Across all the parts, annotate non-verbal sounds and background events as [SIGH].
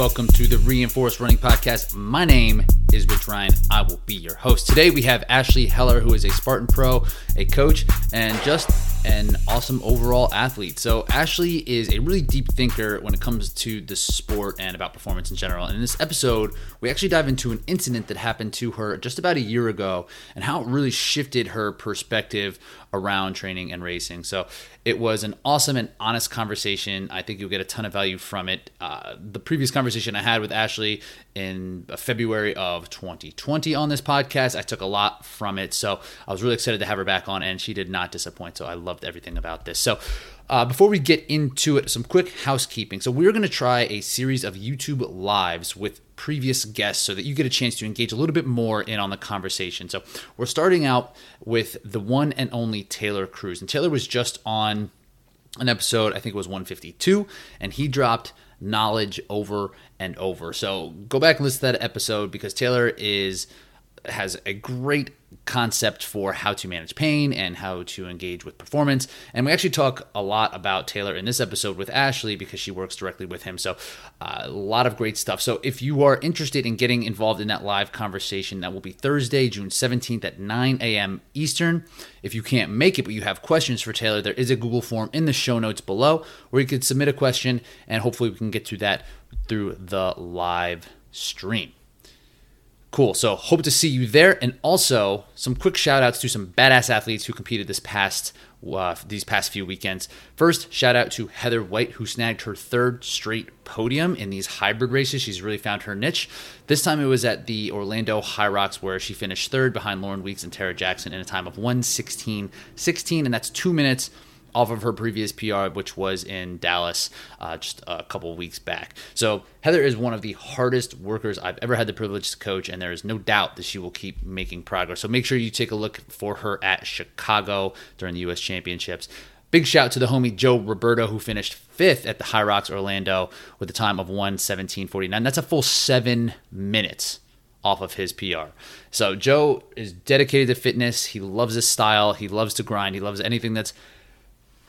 welcome to the Reinforced Running Podcast. My name is Rich Ryan. I will be your host. Today we have Ashley Heller, who is a Spartan Pro, a coach, and just an awesome overall athlete. So, Ashley is a really deep thinker when it comes to the sport and about performance in general. And in this episode, we actually dive into an incident that happened to her just about a year ago and how it really shifted her perspective around training and racing. So, it was an awesome and honest conversation. I think you'll get a ton of value from it. Uh, the previous conversation I had with Ashley in February of 2020 on this podcast, I took a lot from it. So, I was really excited to have her back on, and she did not disappoint. So, I loved everything about this. So, uh, before we get into it, some quick housekeeping. So, we're going to try a series of YouTube lives with previous guests so that you get a chance to engage a little bit more in on the conversation. So, we're starting out with the one and only Taylor Cruz. And Taylor was just on an episode, I think it was 152, and he dropped knowledge over and over. So, go back and listen to that episode because Taylor is has a great concept for how to manage pain and how to engage with performance. And we actually talk a lot about Taylor in this episode with Ashley because she works directly with him. So, uh, a lot of great stuff. So, if you are interested in getting involved in that live conversation, that will be Thursday, June 17th at 9 a.m. Eastern. If you can't make it, but you have questions for Taylor, there is a Google form in the show notes below where you could submit a question and hopefully we can get to that through the live stream. Cool. So hope to see you there. And also some quick shout outs to some badass athletes who competed this past uh, these past few weekends. First, shout out to Heather White, who snagged her third straight podium in these hybrid races. She's really found her niche. This time it was at the Orlando HYROX, where she finished third behind Lauren Weeks and Tara Jackson in a time of 116.16, and that's two minutes off of her previous PR, which was in Dallas uh, just a couple weeks back. So Heather is one of the hardest workers I've ever had the privilege to coach, and there is no doubt that she will keep making progress. So make sure you take a look for her at Chicago during the U.S. Championships. Big shout to the homie Joe Roberto, who finished fifth at the HYROX Orlando with a time of 117.49. That's a full seven minutes off of his PR. So Joe is dedicated to fitness. He loves his style. He loves to grind. He loves anything that's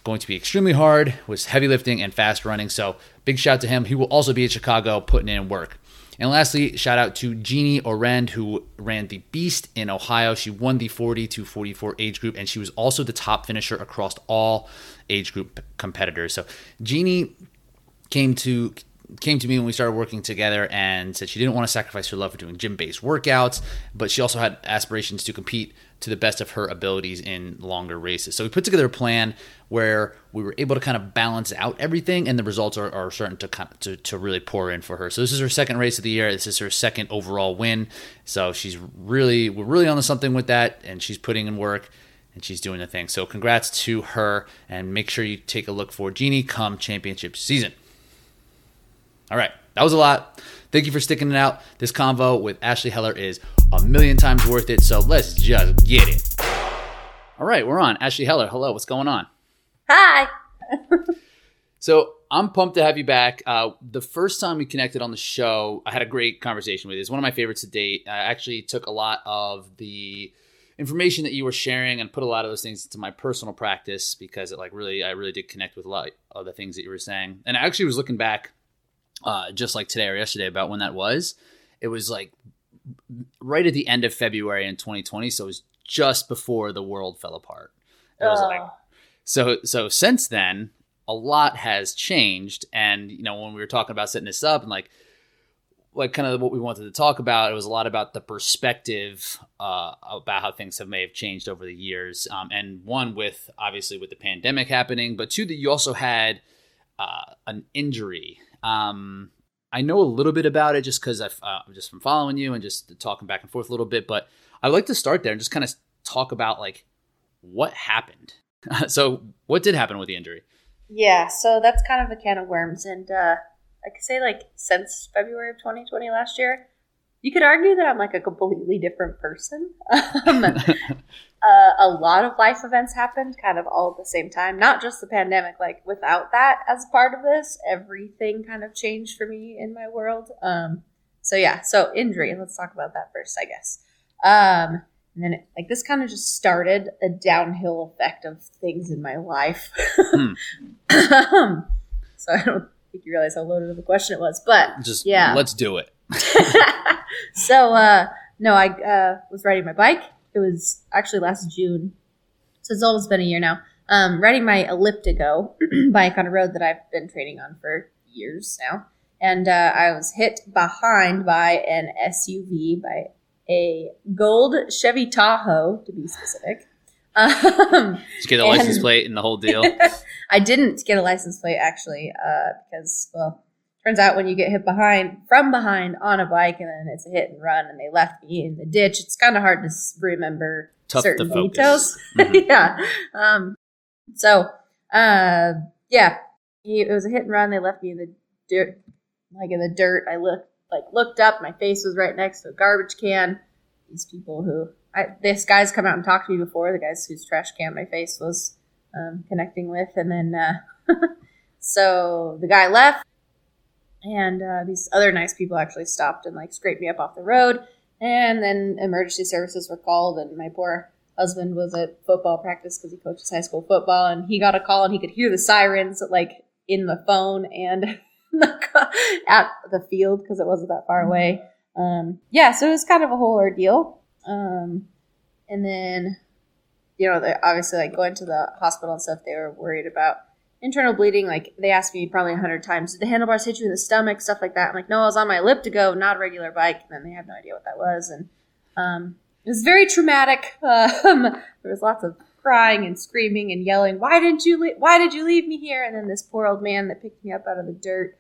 going to be extremely hard, was heavy lifting and fast running. So big shout out to him. He will also be at Chicago putting in work. And lastly, shout out to Jeannie Orend, who ran the Beast in Ohio. She won the 40 to 44 age group, and she was also the top finisher across all age group competitors. So Jeannie came to came to me when we started working together and said she didn't want to sacrifice her love for doing gym based workouts, but she also had aspirations to compete to the best of her abilities in longer races. So we put together a plan where we were able to kind of balance out everything, and the results are, are starting to, kind of, to to really pour in for her. So this is her second race of the year. This is her second overall win. So she's really we're really on to something with that, and she's putting in work and she's doing the thing. So congrats to her, and make sure you take a look for Jeannie come championship season. All right, that was a lot. Thank you for sticking it out. This convo with Ashley Heller is a million times worth it. So let's just get it. All right, we're on. Ashley Heller, hello. What's going on? Hi. [LAUGHS] so I'm pumped to have you back. Uh, the first time we connected on the show, I had a great conversation with you. It's one of my favorites to date. I actually took a lot of the information that you were sharing and put a lot of those things into my personal practice because it like really I really did connect with a lot of the things that you were saying. And I actually was looking back uh, just like today or yesterday about when that was. It was like right at the end of February in 2020, so it was just before the world fell apart. It was like so so since then a lot has changed. And you know when we were talking about setting this up and like like kind of what we wanted to talk about it was a lot about the perspective uh, about how things have may have changed over the years. Um, and one with obviously with the pandemic happening but two that you also had uh, an injury. Um, I know a little bit about it just because I've uh, just from following you and just talking back and forth a little bit. But I'd like to start there and just kind of talk about like what happened. [LAUGHS] so, what did happen with the injury? Yeah, so that's kind of a can of worms, and uh, I could say like since February of 2020 last year, you could argue that I'm like a completely different person. [LAUGHS] um, [LAUGHS] uh, a lot of life events happened kind of all at the same time, not just the pandemic. Like without that as part of this, everything kind of changed for me in my world. Um, so yeah, so injury. Let's talk about that first, I guess. Um, and then it, like this kind of just started a downhill effect of things in my life. hmm. [LAUGHS] so I don't think you realize how loaded of a question it was. But Just Yeah. let's do it. [LAUGHS] so uh, no, I uh, was riding my bike. It was actually last June, so it's almost been a year now. Um, riding my elliptigo [CLEARS THROAT] bike on a road that I've been training on for years now, and uh, I was hit behind by an SUV by a gold Chevy Tahoe, to be specific. [LAUGHS] Um, Just get a license plate and the whole deal. [LAUGHS] I didn't get a license plate actually, uh, because well, turns out when you get hit behind from behind on a bike and then it's a hit and run and they left me in the ditch, it's kind of hard to remember Tough to certain focus. details. [LAUGHS] Mhm. yeah. Um. So, uh, yeah, he, it was a hit and run. They left me in the dirt, like in the dirt. I looked like looked up. My face was right next to a garbage can. These people who I, this guy's come out and talked to me before. The guys whose trash can my face was um, connecting with, and then uh, [LAUGHS] so the guy left, and uh, these other nice people actually stopped and like scraped me up off the road, and then emergency services were called, and my poor husband was at football practice because he coaches high school football, and he got a call and he could hear the sirens like in the phone and [LAUGHS] at the field because it wasn't that far away. Um, yeah, so it was kind of a whole ordeal. Um, and then, you know, obviously like going to the hospital and stuff, they were worried about internal bleeding. Like they asked me probably a hundred times, did the handlebars hit you in the stomach? Stuff like that. I'm like, no, I was on my elliptigo, not a regular bike. And then they had no idea what that was. And um, it was very traumatic. [LAUGHS] Um, there was lots of crying and screaming and yelling. Why didn't you? Le- why did you leave me here? And then this poor old man that picked me up out of the dirt.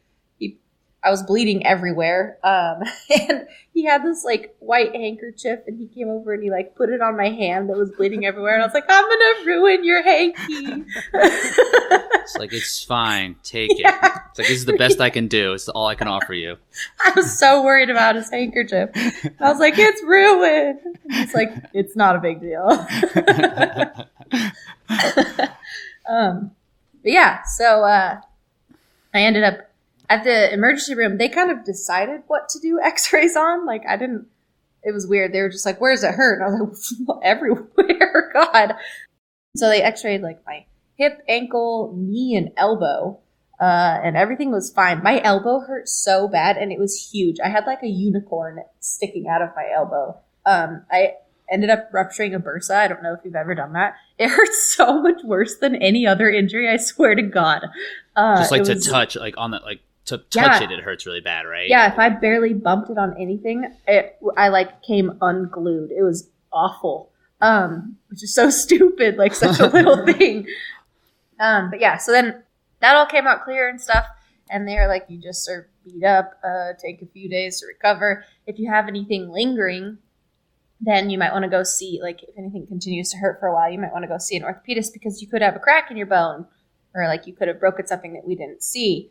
I was bleeding everywhere. Um, [LAUGHS] and he had this like white handkerchief, and he came over and he like put it on my hand that was bleeding everywhere. And I was like, I'm gonna ruin your hanky. [LAUGHS] It's like it's fine. Take it. It's like this is the best I can do. It's all I can offer you. [LAUGHS] I was so worried about his handkerchief. I was like, it's ruined. And he's like, it's not a big deal. um, but yeah, so uh, I ended up at the emergency room. They kind of decided what to do [LAUGHS] X-rays on. Like I didn't. It was weird. They were just like, "Where's it hurt?" And I was like, well, [LAUGHS] "Everywhere." [LAUGHS] God. So they X-rayed like my hip, ankle, knee, and elbow. Uh, and everything was fine. My elbow hurt so bad, and it was huge. I had like a unicorn sticking out of my elbow. Um, I ended up rupturing a bursa. I don't know if you've ever done that. It hurts so much worse than any other injury. I swear to God. Uh, Just like it to was- touch, like on that, like to touch Yeah. it, it hurts really bad, right? Yeah, if I barely bumped it on anything, it, I like came unglued. It was awful. Um, which is so [LAUGHS] stupid, like such a little [LAUGHS] thing. Um, but yeah, so then that all came out clear and stuff. And they're like, you just are beat up, uh, take a few days to recover. If you have anything lingering, then you might want to go see, like, if anything continues to hurt for a while, you might want to go see an orthopedist because you could have a crack in your bone or like you could have broken something that we didn't see.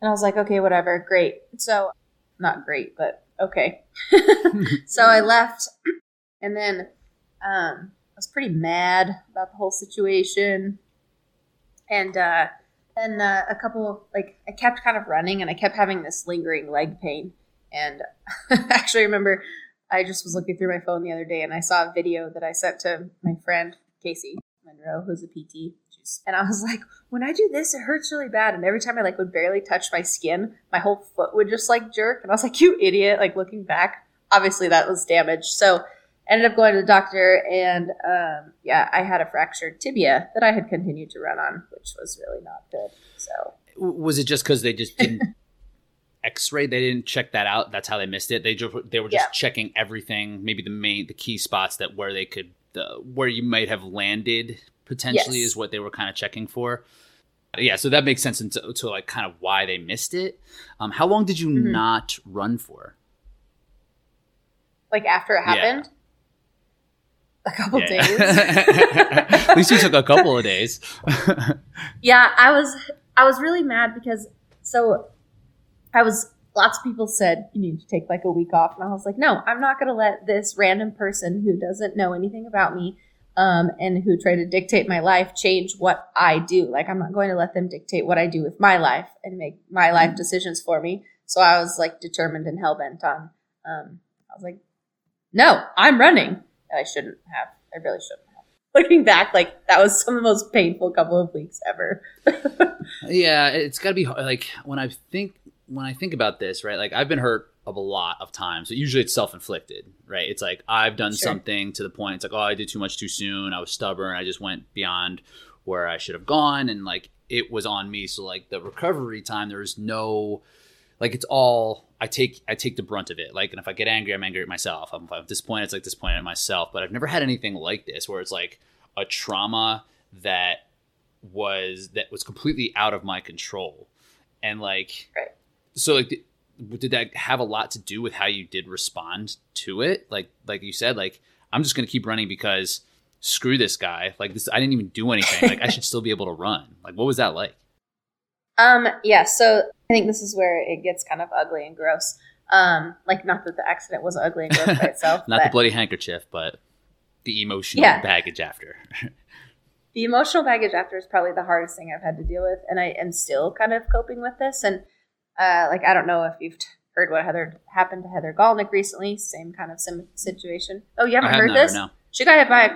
And I was like, okay, whatever, great. So, not great, but okay. [LAUGHS] [LAUGHS] so I left, and then um, I was pretty mad about the whole situation. And uh, then uh, a couple, like, I kept kind of running, and I kept having this lingering leg pain. And [LAUGHS] actually, remember I just was looking through my phone the other day, and I saw a video that I sent to my friend Casey Monroe, who's a PT. She's- And I was like, when I do this, it hurts really bad. And every time I like would barely touch my skin, my whole foot would just like jerk. And I was like, you idiot! Like looking back, obviously that was damaged. So ended up going to the doctor, and um, yeah, I had a fractured tibia that I had continued to run on, which was really not good. So Was it just because they just didn't [LAUGHS] X-ray? They didn't check that out. That's how they missed it. They just they were just Yeah. checking everything, maybe the main, the key spots that where they could, the where you might have landed potentially Yes. is what they were kind of checking for. Yeah, so that makes sense into to like kind of why they missed it. Um, how long did you Mhm. not run for? like after it Yeah. happened, a couple days. [LAUGHS] At least you took a couple of days. [LAUGHS] yeah i was i was really mad because so i was lots of people said you need to take like a week off and i was like no i'm not going to let this random person who doesn't know anything about me um, and who try to dictate my life change what i do like i'm not going to let them dictate what i do with my life and make my life decisions for me so i was like determined and hell-bent on um, i was like no i'm running i shouldn't have i really shouldn't have [LAUGHS] looking back, like that was some of the most painful couple of weeks ever. [LAUGHS] yeah, it's got to be like when I think when I think about this, right? Like I've been hurt a lot of times. So usually it's self inflicted, right? It's like I've done sure. something to the point it's like, oh, I did too much too soon. I was stubborn. I just went beyond where I should have gone, and like it was on me. So like the recovery time, there's no like it's all I take I take the brunt of it. Like, and if I get angry, I'm angry at myself. I'm, if I'm disappointed, it's like disappointed at myself. But I've never had anything like this where it's like a trauma that was that was completely out of my control, and like, right. so like, did that have a lot to do with how you did respond to it? Like, like you said, like I'm just gonna keep running because screw this guy. Like this, I didn't even do anything. Like I should still be able to run. Like, what was that like? Um, yeah, so I think this is where it gets kind of ugly and gross. Um, like not that the accident was ugly and gross by [LAUGHS] itself. not the bloody handkerchief, but the emotional yeah. baggage after. the emotional baggage after is probably the hardest thing I've had to deal with, and I am still kind of coping with this. And uh, like I don't know if you've heard what Heather happened to Heather Galnick recently. Same kind of sim- situation. Oh, you haven't heard this? No. She got hit by a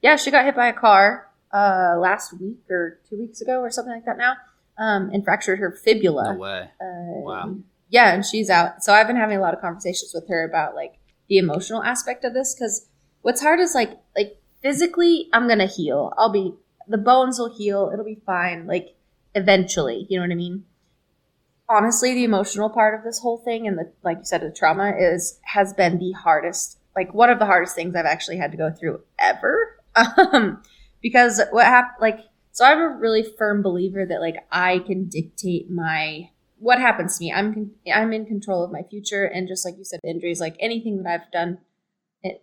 yeah, she got hit by a car uh, last week or two weeks ago or something like that. Now um, and fractured her fibula. No way. Uh, wow. Yeah, and she's out. So I've been having a lot of conversations with her about like the emotional aspect of this because what's hard is like like physically I'm gonna heal. I'll be the bones will heal. It'll be fine. Like eventually, you know what I mean. Honestly, the emotional part of this whole thing and the like you said, the trauma is has been the hardest. Like one of the hardest things I've actually had to go through ever. [LAUGHS] Um, because what happened, like so I'm a really firm believer that like I can dictate my what happens to me. I'm I'm in control of my future, and just like you said, injuries, like anything that I've done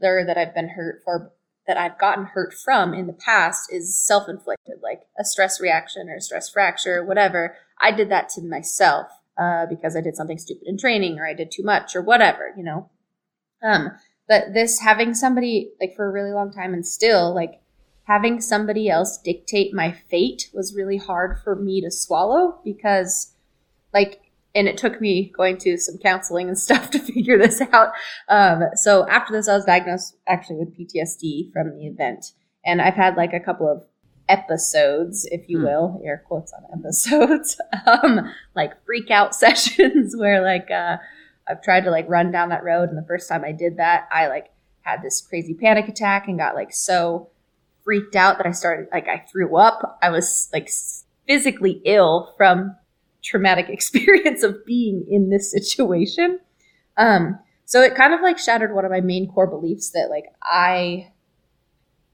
or that I've been hurt for, that I've gotten hurt from in the past is self inflicted, like a stress reaction or a stress fracture, whatever. I did that to myself uh, because I did something stupid in training, or I did too much, or whatever, you know. Um, but this having somebody like for a really long time and still like having somebody else dictate my fate was really hard for me to swallow because like and it took me going to some counseling and [LAUGHS] stuff to figure this out um, so after this i was diagnosed actually with ptsd from the event and i've had like a couple of episodes if you hmm. will air quotes on episodes [LAUGHS] um, like freak out [LAUGHS] sessions where like uh, i've tried to like run down that road and the first time i did that i like had this crazy panic attack and got like so freaked out that I started, like, I threw up. I was like physically ill from traumatic [LAUGHS] experience of being in this situation. Um, so it kind of like shattered one of my main core beliefs that like I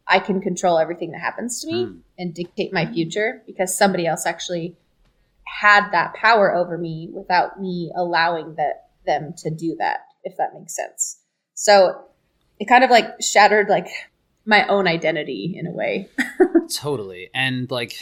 I can control everything that happens to me mm. and dictate my future because somebody else actually had that power over me without me allowing that them to do that if that makes sense. So it kind of like shattered like my own identity in a way. [LAUGHS] totally. And like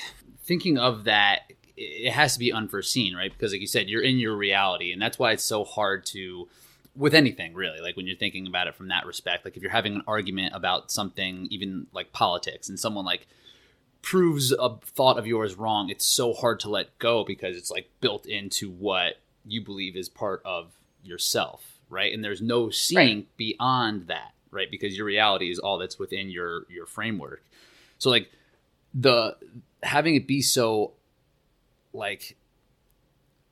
thinking of that, it has to be unforeseen, right? Because like you said, you're in your reality, and that's why it's so hard to with anything really like when you're thinking about it from that respect like if you're having an argument about something even like politics and someone like proves a thought of yours wrong it's so hard to let go because it's like built into what you believe is part of yourself right and there's no seeing right. beyond that right? Because your reality is all that's within your your framework. So like the having it be so like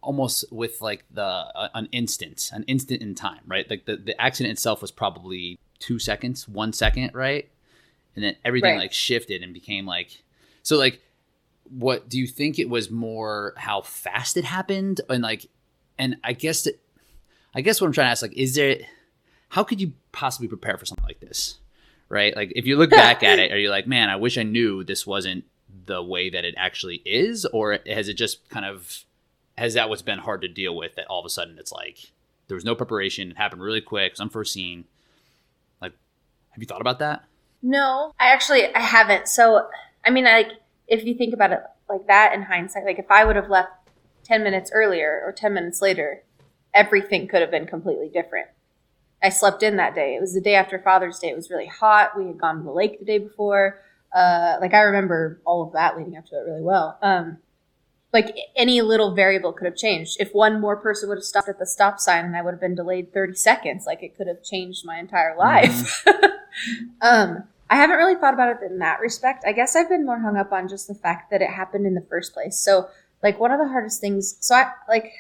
almost with like the uh, an instant, an instant in time, right? Like the the accident itself was probably two seconds, one second, right? And then everything right. like shifted and became like so like what do you think it was more how fast it happened and like and I guess that I guess what I'm trying to ask like is there how could you possibly prepare for something like this? Right? Like if you look [LAUGHS] back at it, are you like, man, I wish I knew this wasn't the way that it actually is, or has it just kind of has that what's been hard to deal with that all of a sudden it's like there was no preparation, it happened really quick, it's unforeseen. Like, have you thought about that? No, I actually I haven't. So I mean, like if you think about it like that in hindsight, like if I would have left ten minutes earlier or ten minutes later, everything could have been completely different. I slept in that day. It was the day after Father's Day. It was really hot. We had gone to the lake the day before. Uh, like I remember all of that leading up to it really well. Um, like any little variable could have changed. If one more person would have stopped at the stop sign and I would have been delayed 30 seconds, like it could have changed my entire life. Mm. [LAUGHS] um, I haven't really thought about it in that respect. I guess I've been more hung up on just the fact that it happened in the first place. So, like, one of the hardest things. So, I like,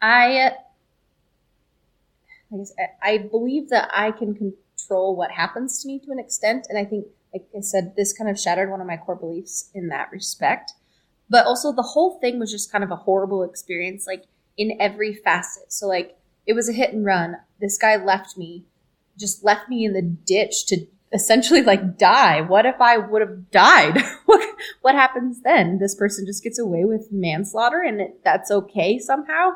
I, I, guess, I believe that I can control what happens to me to an extent, and I think, like I said, this kind of shattered one of my core beliefs in that respect. But also, the whole thing was just kind of a horrible experience, like in every facet. So, like, it was a hit and run. This guy left me, just left me in the ditch to essentially like die. What if I would have died? [LAUGHS] what, what happens then? This person just gets away with manslaughter and it, that's okay somehow.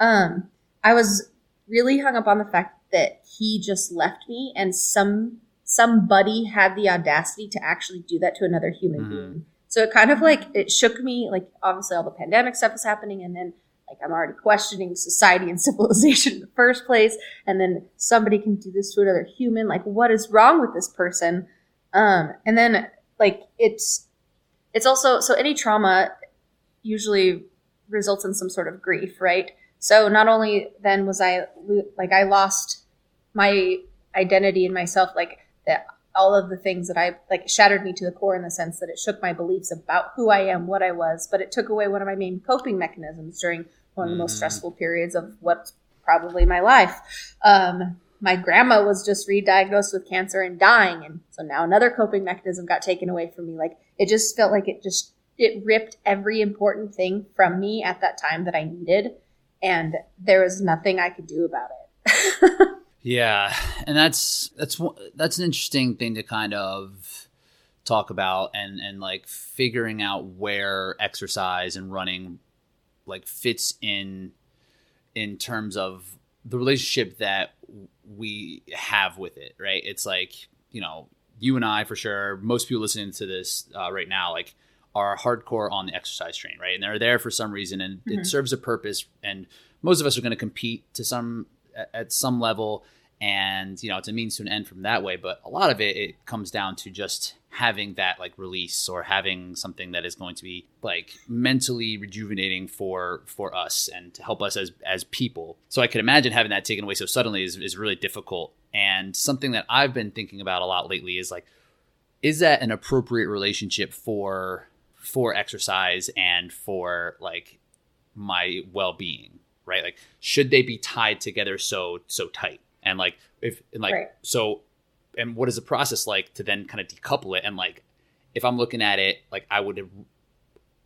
Um, I was really hung up on the fact that he just left me and some somebody had the audacity to actually do that to another human mm-hmm. being. So it kind of like it shook me. Like obviously all the pandemic stuff is happening, and then like I'm already questioning society and [LAUGHS] civilization in the first place, and then somebody can do this to another human. Like what is wrong with this person? Um, and then like it's it's also so any trauma usually results in some sort of grief, right? So not only then was I like I lost my identity in myself, like that all of the things that I like shattered me to the core in the sense that it shook my beliefs about who I am, what I was, but it took away one of my main coping mechanisms during one of the most mm. stressful periods of what's probably my life. Um, my grandma was just re-diagnosed with cancer and dying, and so now another coping mechanism got taken away from me. Like it just felt like it just it ripped every important thing from me at that time that I needed and there was nothing I could do about it. [LAUGHS] yeah, and that's that's that's an interesting thing to kind of talk about and and like figuring out where exercise and running like fits in in terms of the relationship that we have with it, right? It's like, you know, you and I for sure, most people listening to this uh, right now, like are hardcore on the exercise train, right? And they're there for some reason, and mm-hmm. it serves a purpose. And most of us are going to compete to some at some level, and you know it's a means to an end from that way. But a lot of it it comes down to just having that like release or having something that is going to be like mentally rejuvenating for for us and to help us as as people. So I can imagine having that taken away so suddenly is is really difficult. And something that I've been thinking about a lot lately is like is that an appropriate relationship for for exercise and for like my well-being right like should they be tied together so so tight and like if and like right. so and what is the process like to then kind of decouple it and like if i'm looking at it like i would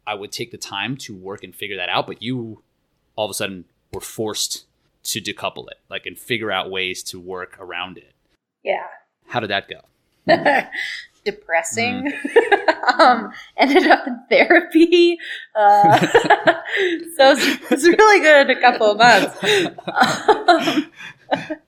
i would take the time to work and figure that out but you all of a sudden were forced to decouple it like and figure out ways to work around it yeah how did that go [LAUGHS] depressing. Mm. [LAUGHS] um, ended up in therapy. Uh, [LAUGHS] so it's, it's really good a couple of months. Um, [LAUGHS]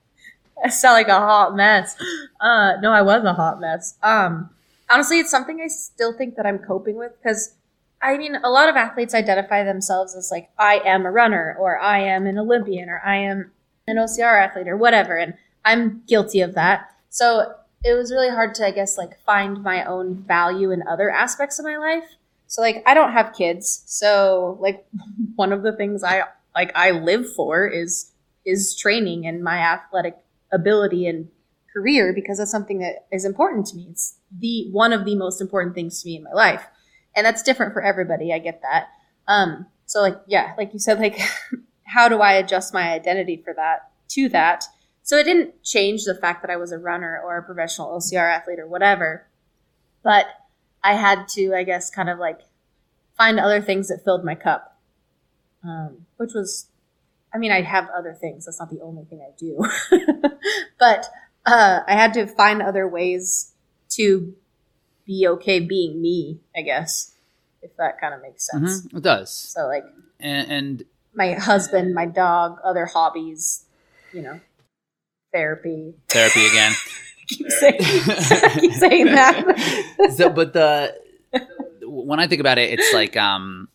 I sound like a hot mess. Uh, no, I was a hot mess. Um, honestly, it's something I still think that I'm coping with because I mean, a lot of athletes identify themselves as like, I am a runner, or I am an Olympian, or I am an OCR athlete, or whatever. And I'm guilty of that. So it was really hard to, I guess, like find my own value in other aspects of my life. So like I don't have kids. So like [LAUGHS] one of the things I like I live for is is training and my athletic ability and career because that's something that is important to me. It's the one of the most important things to me in my life. And that's different for everybody. I get that. Um so like yeah, like you said like [LAUGHS] how do I adjust my identity for that to that? So it didn't change the fact that I was a runner or a professional OCR athlete or whatever. But I had to, I guess, kind of like find other things that filled my cup, um, which was, I mean, I have other things. That's not the only thing I do. [LAUGHS] but uh, I had to find other ways to be okay being me, I guess, if that kind of makes sense. Mm-hmm. It does. So, like, and, and my husband, my dog, other hobbies, you know therapy. Therapy again. [LAUGHS] keep, saying, [LAUGHS] keep saying that. [LAUGHS] so, but the when I think about it, it's like um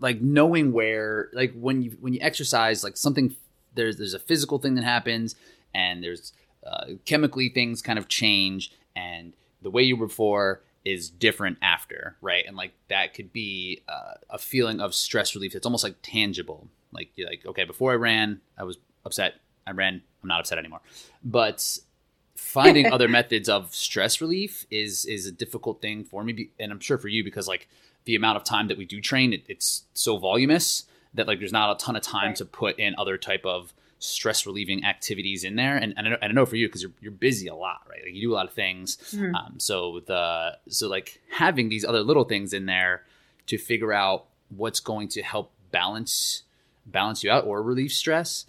like knowing where like when you when you exercise like something there's there's a physical thing that happens and there's uh, chemically things kind of change and the way you were before is different after right and like that could be uh, a feeling of stress relief it's almost like tangible like you're like okay before i ran i was upset i ran I'm not upset anymore. But finding [LAUGHS] other methods of stress relief is is a difficult thing for me, and I'm sure for you because like the amount of time that we do train, it, it's so voluminous that like there's not a ton of time right. to put in other type of stress relieving activities in there. And, and I, know, I know for you because you're you're busy a lot, right? Like you do a lot of things. Mm-hmm. Um, so the so like having these other little things in there to figure out what's going to help balance balance you out or relieve stress.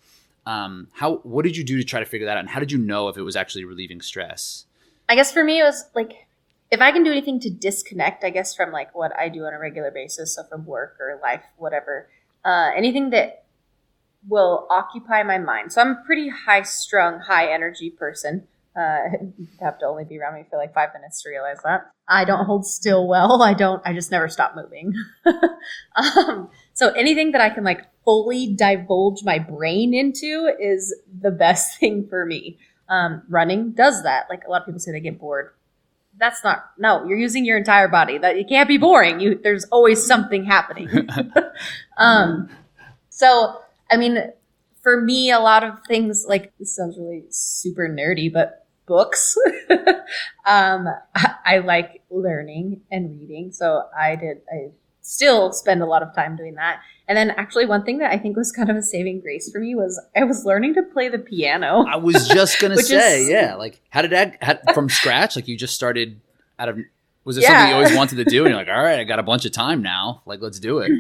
Um, how what did you do to try to figure that out, and how did you know if it was actually relieving stress? I guess for me, it was like if I can do anything to disconnect, I guess from like what I do on a regular basis, so from work or life, whatever, uh, anything that will occupy my mind. So I'm a pretty high strung, high energy person. Uh, [LAUGHS] you have to only be around me for like five minutes to realize that. I don't hold still well. I don't, I just never stop moving. [LAUGHS] um, so anything that I can like fully divulge my brain into is the best [LAUGHS] thing for me. Um, running does that. Like a lot of people say they get bored. That's not, no, you're using your entire body. That it can't be boring. You, there's always something happening. [LAUGHS] [LAUGHS] um, so I mean, for me, a lot of things like this sounds really super nerdy, but books. um, I, I, like learning and reading, so I did. I still spend a lot of time doing that. And then, actually, one thing that I think was kind of a saving grace for me was I was learning to play the piano. I was just gonna [LAUGHS] say, is, yeah. Like, how did that how, from scratch? Like, you just started out of was it yeah. something you always wanted to do? And you're like, [LAUGHS] all right, I got a bunch of time now. Like, let's do it.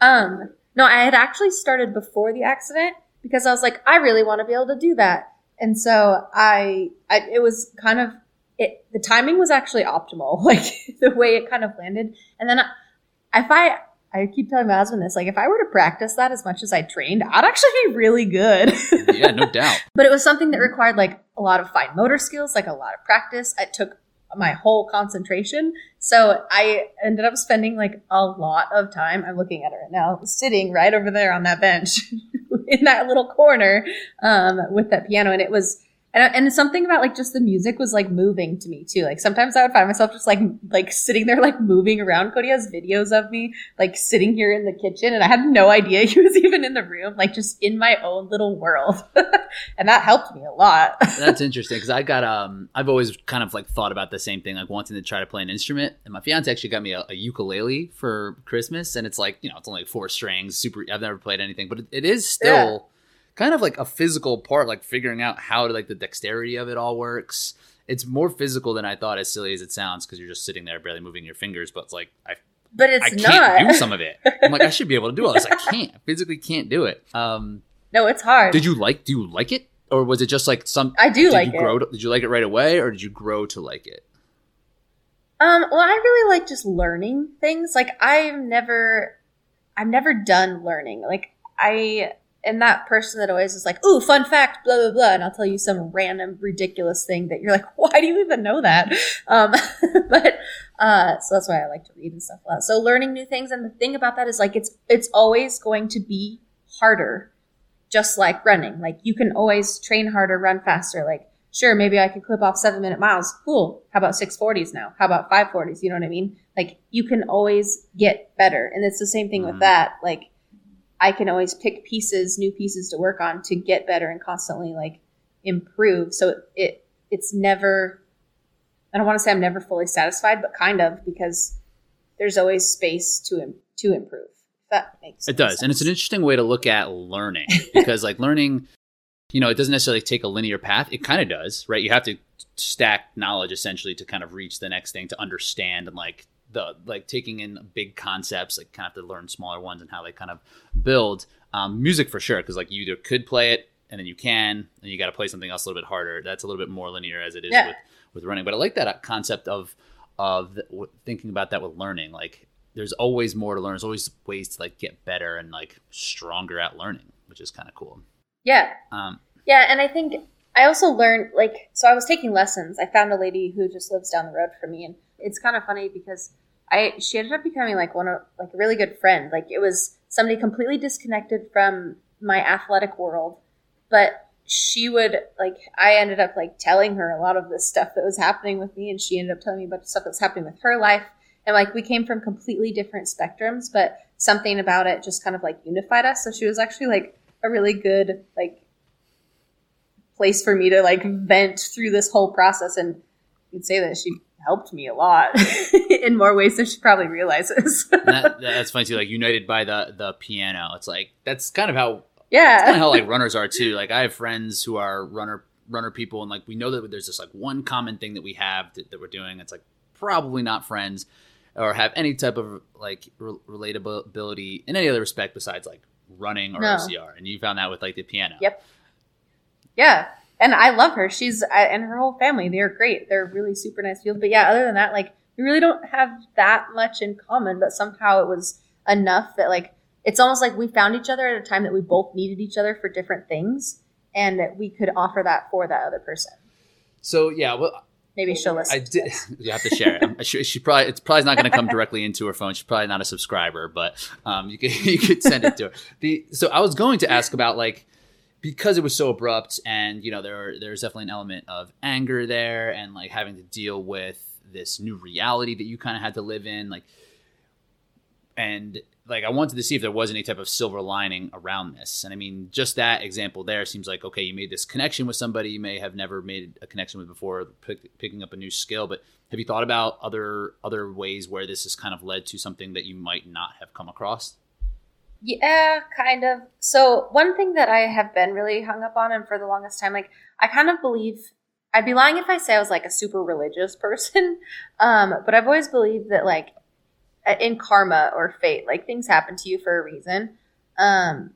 Um, no, I had actually started before the accident because I was like, I really want to be able to do that. And so I, I it was kind of it. The timing was actually optimal, [LAUGHS] like the way it kind of landed. And then I, if I, I keep telling my husband this, like if I were to practice that as much as I trained, I'd actually be really good. [LAUGHS] yeah, no doubt. But it was something that required like a lot of fine motor skills, like a lot of practice. It took my whole concentration. So I ended up spending like a lot of time. I'm looking at it right now, sitting right over there on that bench [LAUGHS] in that little corner um, with that piano. And it was and, and something about like just the music was like moving to me too. Like sometimes I would find myself just like like sitting there like moving around. Cody has videos of me like sitting here in the kitchen, and I had no idea [LAUGHS] he was even in the room, like just in my own little world, [LAUGHS] and that helped me a lot. [LAUGHS] That's interesting because I got um I've always kind of like thought about the same thing, like wanting to try to play an instrument. And my fiance actually got me a, a ukulele for Christmas, and it's like you know it's only like four strings, super. I've never played anything, but it, it is still. Yeah kind of like a physical part, like figuring out how to like the dexterity of it all works. It's more physical than I thought, as silly as it sounds, because you're just sitting there barely moving your fingers. But it's like I, but it's I can't not. do some of it. I'm like I should be able to do all this. I [LAUGHS] can't I physically can't do it. Um, no, it's hard. Did you like? Do you like it, or was it just like some? I do like you grow it. To, did you like it right away, or did you grow to like it? Um, well, I really like just learning things. Like I've never, I've never done learning. Like I and that person that always is like, "Ooh, fun fact, blah blah blah," and I'll tell you some random ridiculous thing that you're like, [LAUGHS] "Why do you even know that?" Um, [LAUGHS] but uh, so that's why I like to read and stuff a lot. So learning new things, and the thing about that is like it's it's always going to be harder, just like running. Like you can always train harder, run faster. Like sure, maybe I could clip off seven minute miles. Cool. How about six forties now? How about five forties? You know what I mean? Like you can always get better, and it's the same thing mm-hmm. with that. Like I can always pick pieces, new pieces to work on to get better and constantly like improve. So it it's never I don't want to say I'm never fully satisfied, but kind of because there's always space to to improve. that makes sense. it does, sense. and it's an interesting way to look at learning [LAUGHS] because like learning, you know, it doesn't necessarily take a linear path. It kind of does, right? You have to stack knowledge essentially to kind of reach the next thing to understand and like the like taking in big concepts, like kind of have to learn smaller ones and how they kind of build. Um, music for sure, because like you either could play it and then you can, and you got to play something else a little bit harder. That's a little bit more linear as it is yeah. with with running. But I like that concept of of the, thinking about that with learning. Like there's always more to learn. There's always ways to like get better and like stronger at learning, which is kind of cool. Yeah. Um, yeah, and I think I also learned like so I was taking lessons. I found a lady who just lives down the road from me and it's kind of funny because I she ended up becoming like one of like a really good friend. Like it was somebody completely disconnected from my athletic world, but she would like I ended up like telling her a lot of the stuff that was happening with me, and she ended up telling me about the stuff that was happening with her life. And like we came from completely different spectrums, but something about it just kind of like unified us. So she was actually like a really good like place for me to like vent through this whole process. And you'd say that she helped me a lot [LAUGHS] in more ways than she probably realizes. [LAUGHS] that, that's funny too. Like united by the the piano. It's like that's kind of how yeah, kind of how like [LAUGHS] runners are too. Like I have friends who are runner runner people, and like we know that there's this like one common thing that we have that, that we're doing. It's like probably not friends or have any type of like re- relatability in any other respect besides like running or No. OCR. And you found that with like the piano. Yep. yeah. And I love her. She's and her whole family. They're great. They're really super nice people. But yeah, other than that, like we really don't have that much in common. But somehow it was enough that like it's almost like we found each other at a time that we both needed each other for different things, and that we could offer that for that other person. So yeah, well, Maybe she'll listen. I did. [LAUGHS] You have to share it. I'm- [LAUGHS] She, she probably it's probably not going to come directly into her phone. She's probably not a subscriber, but um, you could [LAUGHS] you could send it to her. The so I was going to ask about like because it was so abrupt, and you know there there's definitely an element of anger there, and like having to deal with this new reality that you kind of had to live in, like and like I wanted to see if there was any type of silver lining around this. And I mean, just that example there seems like okay, you made this connection with somebody you may have never made a connection with before, pick, picking up a new skill. But have you thought about other other ways where this has kind of led to something that you might not have come across? Yeah, kind of. So one thing that I have been really hung up on, and for the longest time, like I kind of believe I'd be lying if I say I was like a super religious [LAUGHS] person, um, but I've always believed that like in karma or fate, like things happen to you for a reason. Um,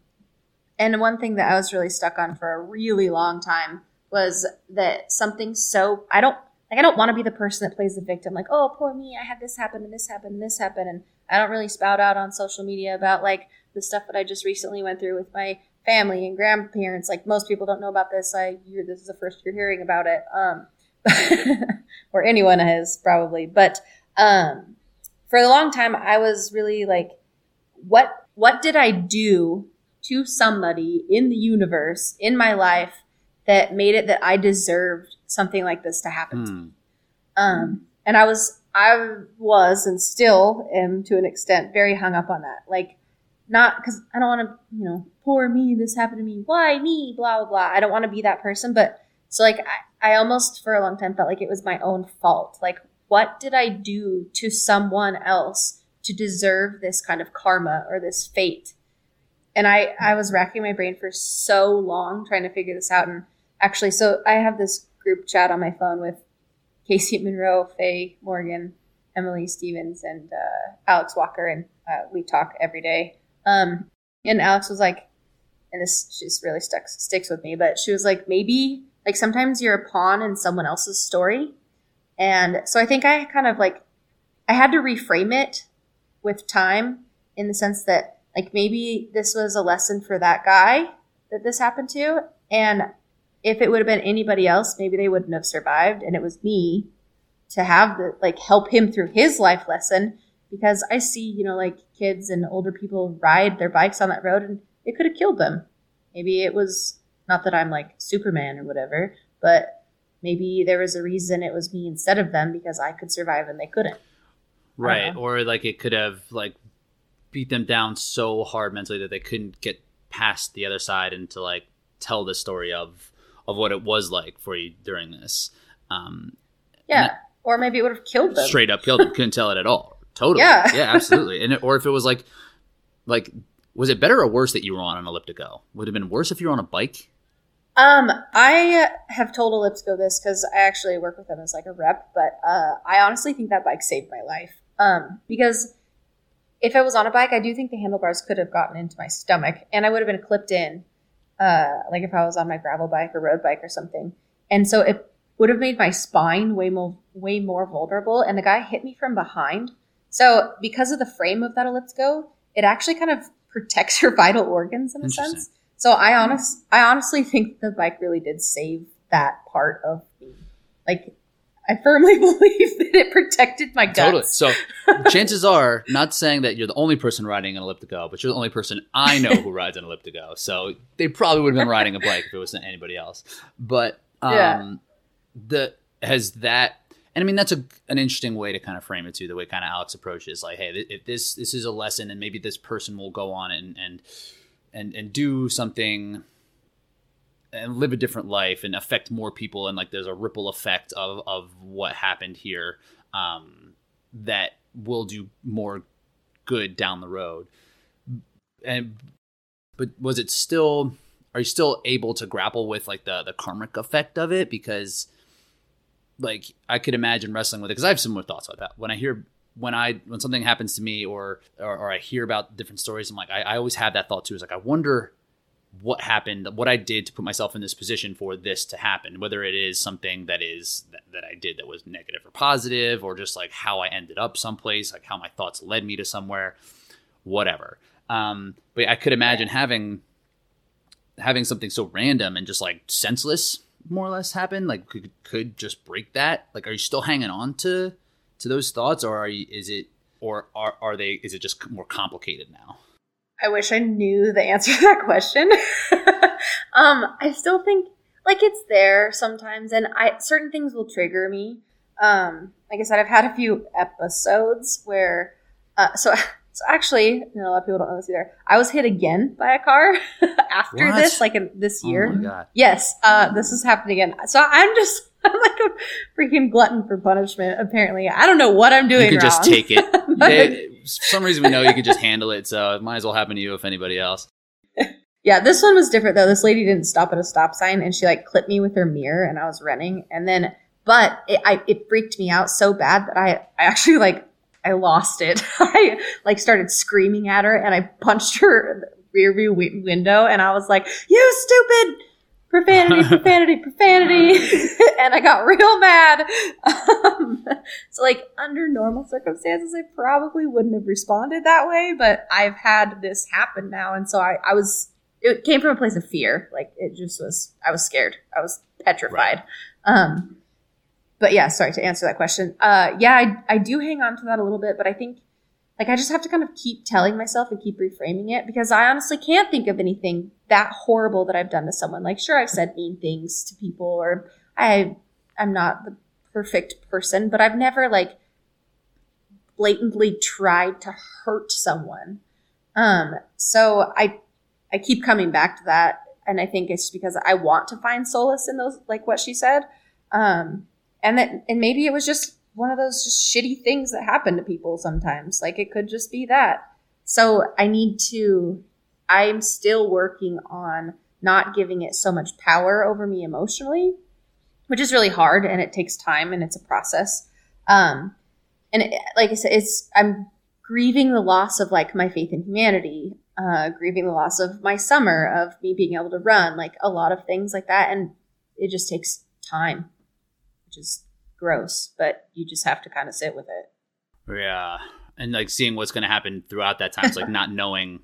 and one thing that I was really stuck on for a really long time was that something so I don't like I don't want to be the person that plays the victim, like oh poor me, I had this happen and this happened and this happened, and I don't really spout out on social media about like the stuff that I just recently went through with my family and grandparents. Like most people don't know about this. I you're, this is the first you're hearing about it, um, [LAUGHS] or anyone has probably. But um, for a long time, I was really like, what what did I do to somebody in the universe in my life that made it that I deserved something like this to happen to me? Hmm. Um, and I was, I was, and still am to an extent very hung up on that. Like, not because I don't want to, you know, poor me, this happened to me, why me, blah, blah, blah. I don't want to be that person. But so, like, I, I almost for a long time felt like it was my own fault. Like, what did I do to someone else to deserve this kind of karma or this fate? And I, I was racking my brain for so long trying to figure this out. And actually, so I have this group chat on my phone with Casey Monroe, Faye Morgan, Emily Stevens, and uh, Alex Walker, and uh, we talk every day. Um, and Alex was like, and this just really sticks sticks with me, but she was like, maybe like sometimes you're a pawn in someone else's story, and so I think I kind of like I had to reframe it with time in the sense that like maybe this was a lesson for that guy that this happened to, and if it would have been anybody else, maybe they wouldn't have survived. And it was me to have the like help him through his life lesson because I see, you know, like kids and older people ride their bikes on that road and it could have killed them. Maybe it was not that I'm like Superman or whatever, but maybe there was a reason it was me instead of them because I could survive and they couldn't. right or like it could have like beat them down so hard mentally that they couldn't get past the other side and to like tell the story of of what it was like for you during this um Yeah. And or maybe it would have killed them. straight up killed them couldn't tell it at all totally Yeah. yeah absolutely and or if it was like like was it better or worse that you were on an elliptigo would it have been worse if you were on a bike Um, I have told ElliptiGO this because I actually work with them as like a rep, but uh, I honestly think that bike saved my life. Um, because if I was on a bike, I do think the handlebars could have gotten into my stomach, and I would have been clipped in, uh, like if I was on my gravel bike or road bike or something. And so it would have made my spine way more way more vulnerable. And the guy hit me from behind, so because of the frame of that elliptigo, it actually kind of protects your [LAUGHS] vital organs in a sense. So I honest, I honestly think the bike really did save that part of me. Like, I firmly [LAUGHS] believe that it protected my guts. Totally. So [LAUGHS] chances are, not saying that you're the only person riding an elliptigo, but you're the only person I know who rides an elliptigo. So they probably would have been riding a bike if it wasn't anybody else. But um, Yeah. the has that, and I mean that's a an interesting way to kind of frame it too. The way kind of Alex approaches, like, hey, if this this is a lesson, and maybe this person will go on and and and and do something and live a different life and affect more people and like there's a ripple effect of of what happened here um, that will do more good down the road and but was it still are you still able to grapple with like the the karmic effect of it because like i could imagine wrestling with it because i have similar thoughts about that. When i hear when i when something happens to me or or, or i hear about different stories i'm like I, I always have that thought too. Is like i wonder what happened what i did to put myself in this position for this to happen whether it is something that is that, that i did that was negative or positive or just like how i ended up someplace like how my thoughts led me to somewhere whatever. Um but i could imagine having having something so random and just like senseless more or less happen like could, could just break that like are you still hanging on to to those thoughts or are you is it or are, are they is it just more complicated now I wish I knew the answer to that question. [LAUGHS] um, I still think like it's there sometimes, and I certain things will trigger me. Um, like I said, I've had a few episodes where, uh, so [LAUGHS] so actually, know, a lot of people don't know this either. I was hit again by a car [LAUGHS] after What? this, like in this year. oh my god Yes, uh, this is happening again. So I'm just [LAUGHS] I'm like a freaking glutton for punishment. Apparently, I don't know what I'm doing. you could just take it [LAUGHS] They- for some reason we know you can just handle it so it might as well happen to you if anybody else Yeah, this one was different though. This lady didn't stop at a stop sign and she like clipped me with her mirror and I was running and then but it I it freaked me out so bad that I I actually like I lost it. [LAUGHS] I like started screaming at her and I punched her rear view wi- window and I was like, "You stupid profanity, [LAUGHS] profanity, profanity." [LAUGHS] and I got real mad. Um, so like under normal circumstances I probably wouldn't have responded that way, but I've had this happen now and so I I was it came from a place of fear. Like it just was, I was scared. I was petrified. Um, but yeah, sorry to answer that question. Uh, yeah, I, I do hang on to that a little bit, but I think like I just have to kind of keep telling myself and keep reframing it because I honestly can't think of anything that horrible that I've done to someone. Like, sure, I've said mean things to people or I, I'm not the perfect person, but I've never like blatantly tried to hurt someone. Um, so I I keep coming back to that, and I think it's because I want to find solace in those, like what she said, um, and that, and maybe it was just one of those just shitty things that happen to people sometimes. Like it could just be that. So I need to. I'm still working on not giving it so much power over me emotionally, which is really hard, and it takes time, and it's a process. Um, and it, like I said, it's I'm grieving the loss of like my faith in humanity uh, grieving the loss of my summer, of me being able to run, like a lot of things like that. And it just takes time, which is gross, but you just have to kind of sit with it. Yeah, and like seeing what's going to happen throughout that time, it's like not [LAUGHS] knowing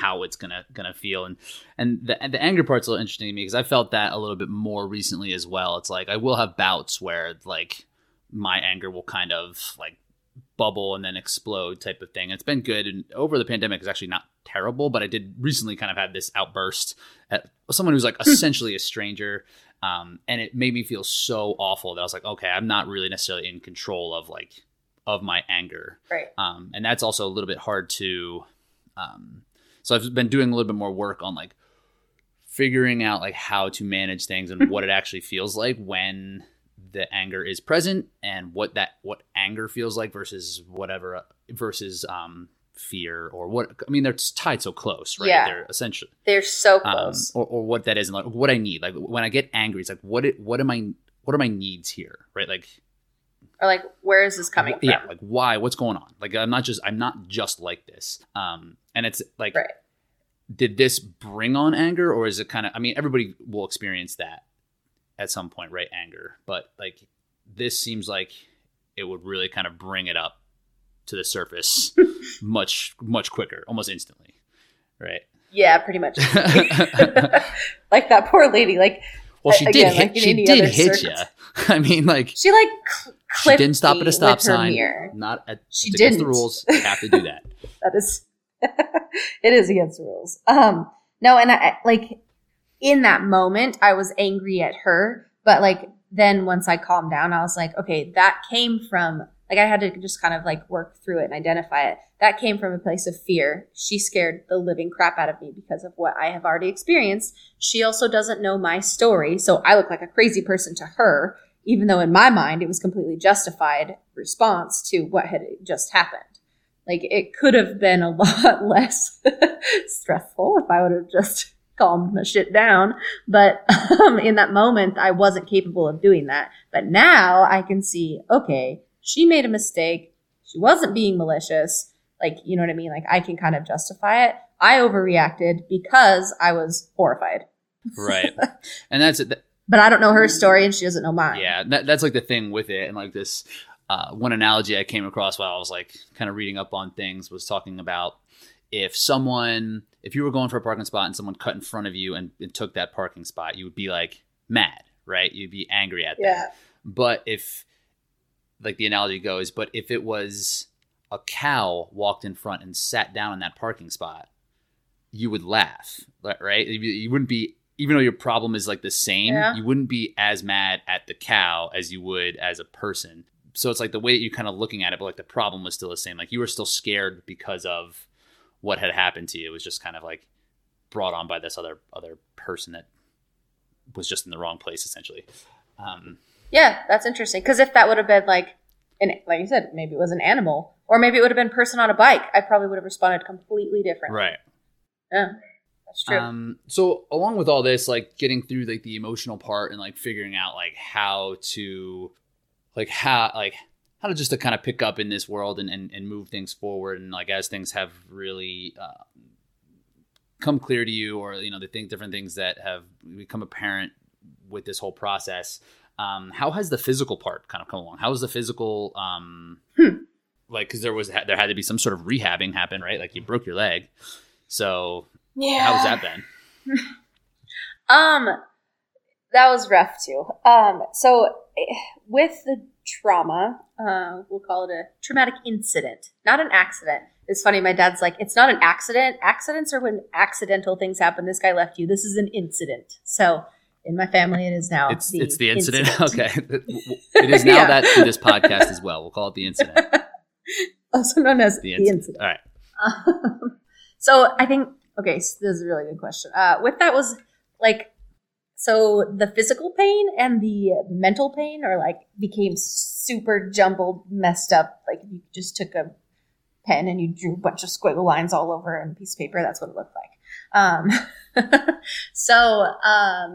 how it's gonna gonna feel, and and the the anger part's a little interesting to me because I felt that a little bit more recently as well. It's like I will have bouts where like my anger will kind of like bubble and then explode type of thing. It's been good, and over the pandemic is actually not terrible, but I did recently kind of have this outburst at someone who's like [LAUGHS] essentially a stranger. Um, and it made me feel so awful that I was like, okay, I'm not really necessarily in control of like of my anger. Right. Um, and that's also a little bit hard to. Um, so I've been doing a little bit more work on like figuring out like how to manage things and what it [LAUGHS] actually feels like when the anger is present and what that what anger feels like versus whatever versus um fear or what I mean they're tied so close right Yeah. they're essentially They're so um, close. or, or what that is and like what I need like when I get angry it's like what it, what am I what are my needs here right like or like, where is this coming from? yeah like why what's going on like i'm not just i'm not just like this um and it's like Right. did this bring on anger or is it kind of i mean everybody will experience that at some point right anger but like this seems like it would really kind of bring it up to the surface [LAUGHS] much much quicker almost instantly right Yeah, pretty much. [LAUGHS] like that poor lady. Like well she Again, did like hit in she did hit circus. [LAUGHS] you i mean like she like cl- she didn't stop at a stop sign mirror. not at She against the rules you have to do that That is, it is against the rules. Um, no, and I like in that moment, I was angry at her, but like then once I calmed down, I was like, okay, that came from like I had to just kind of like work through it and identify it. that came from a place of fear. She scared the living crap out of me because of what I have already experienced. She also doesn't know my story, so I look like a crazy person to her, even though in my mind it was completely justified response to what had just happened. Like it could have been a [LAUGHS] lot less stressful if I would have just calmed my shit down. But [LAUGHS] um, in that moment, I wasn't capable of doing that. But now I can see, okay, she made a mistake. She wasn't being malicious. Like, you know what I mean? Like, I can kind of justify it. I overreacted because I was horrified. Right. [LAUGHS] And that's it. But I don't know her story and she doesn't know mine. Yeah, that, that's like the thing with it, and like this uh, one analogy I came across while I was like kind of reading up on things was talking about if someone, if you were going for a parking spot and someone cut in front of you and, and took that parking spot, you would be like mad, right? You'd be angry at Yeah. that. But if, like the analogy goes, but if it was a cow walked in front and sat down in that parking spot, you would laugh, right? You, wouldn't be, even though your problem is like the same, Yeah. you wouldn't be as mad at the cow as you would as a person. So it's like the way that you're kind of looking at it, but like the problem was still the same. Like you were still scared because of what had happened to you. It was just kind of like brought on by this other other person that was just in the wrong place, essentially. Um, Yeah, that's interesting. Because if that would have been like, an, like you said, maybe it was an animal, or maybe it would have been person on a bike, I probably would have responded completely different. right. Yeah, that's true. Um, so along with all this, like getting through like the emotional part and like figuring out like how to, like how like how to just to kind of pick up in this world and, and and move things forward and like as things have really uh, come clear to you or you know the thing different things that have become apparent with this whole process. Um, how has the physical part kind of come along? How has the physical um, Hmm. like because there was there had to be some sort of rehabbing happen, right? Like you broke your leg, so yeah. how's that been? [LAUGHS] Um, that was rough too. Um, so eh, with the trauma, uh, we'll call it a traumatic incident, not an accident. It's funny. My dad's like, it's not an accident. Accidents are when accidental things happen. This guy left you. This is an incident. So in my family, it is now. It's it's the incident. incident. [LAUGHS] okay, it is now [LAUGHS] Yeah. that through this podcast as well. We'll call it the incident. [LAUGHS] also known as The the incident. incident. All right. Um, so I think okay, so this is a really good question. Uh, with that was like, so the physical pain and the mental pain are like became super jumbled, messed up. Like you just took a pen and you drew a bunch of squiggle lines all over a piece of paper. That's what it looked like. Um, so um,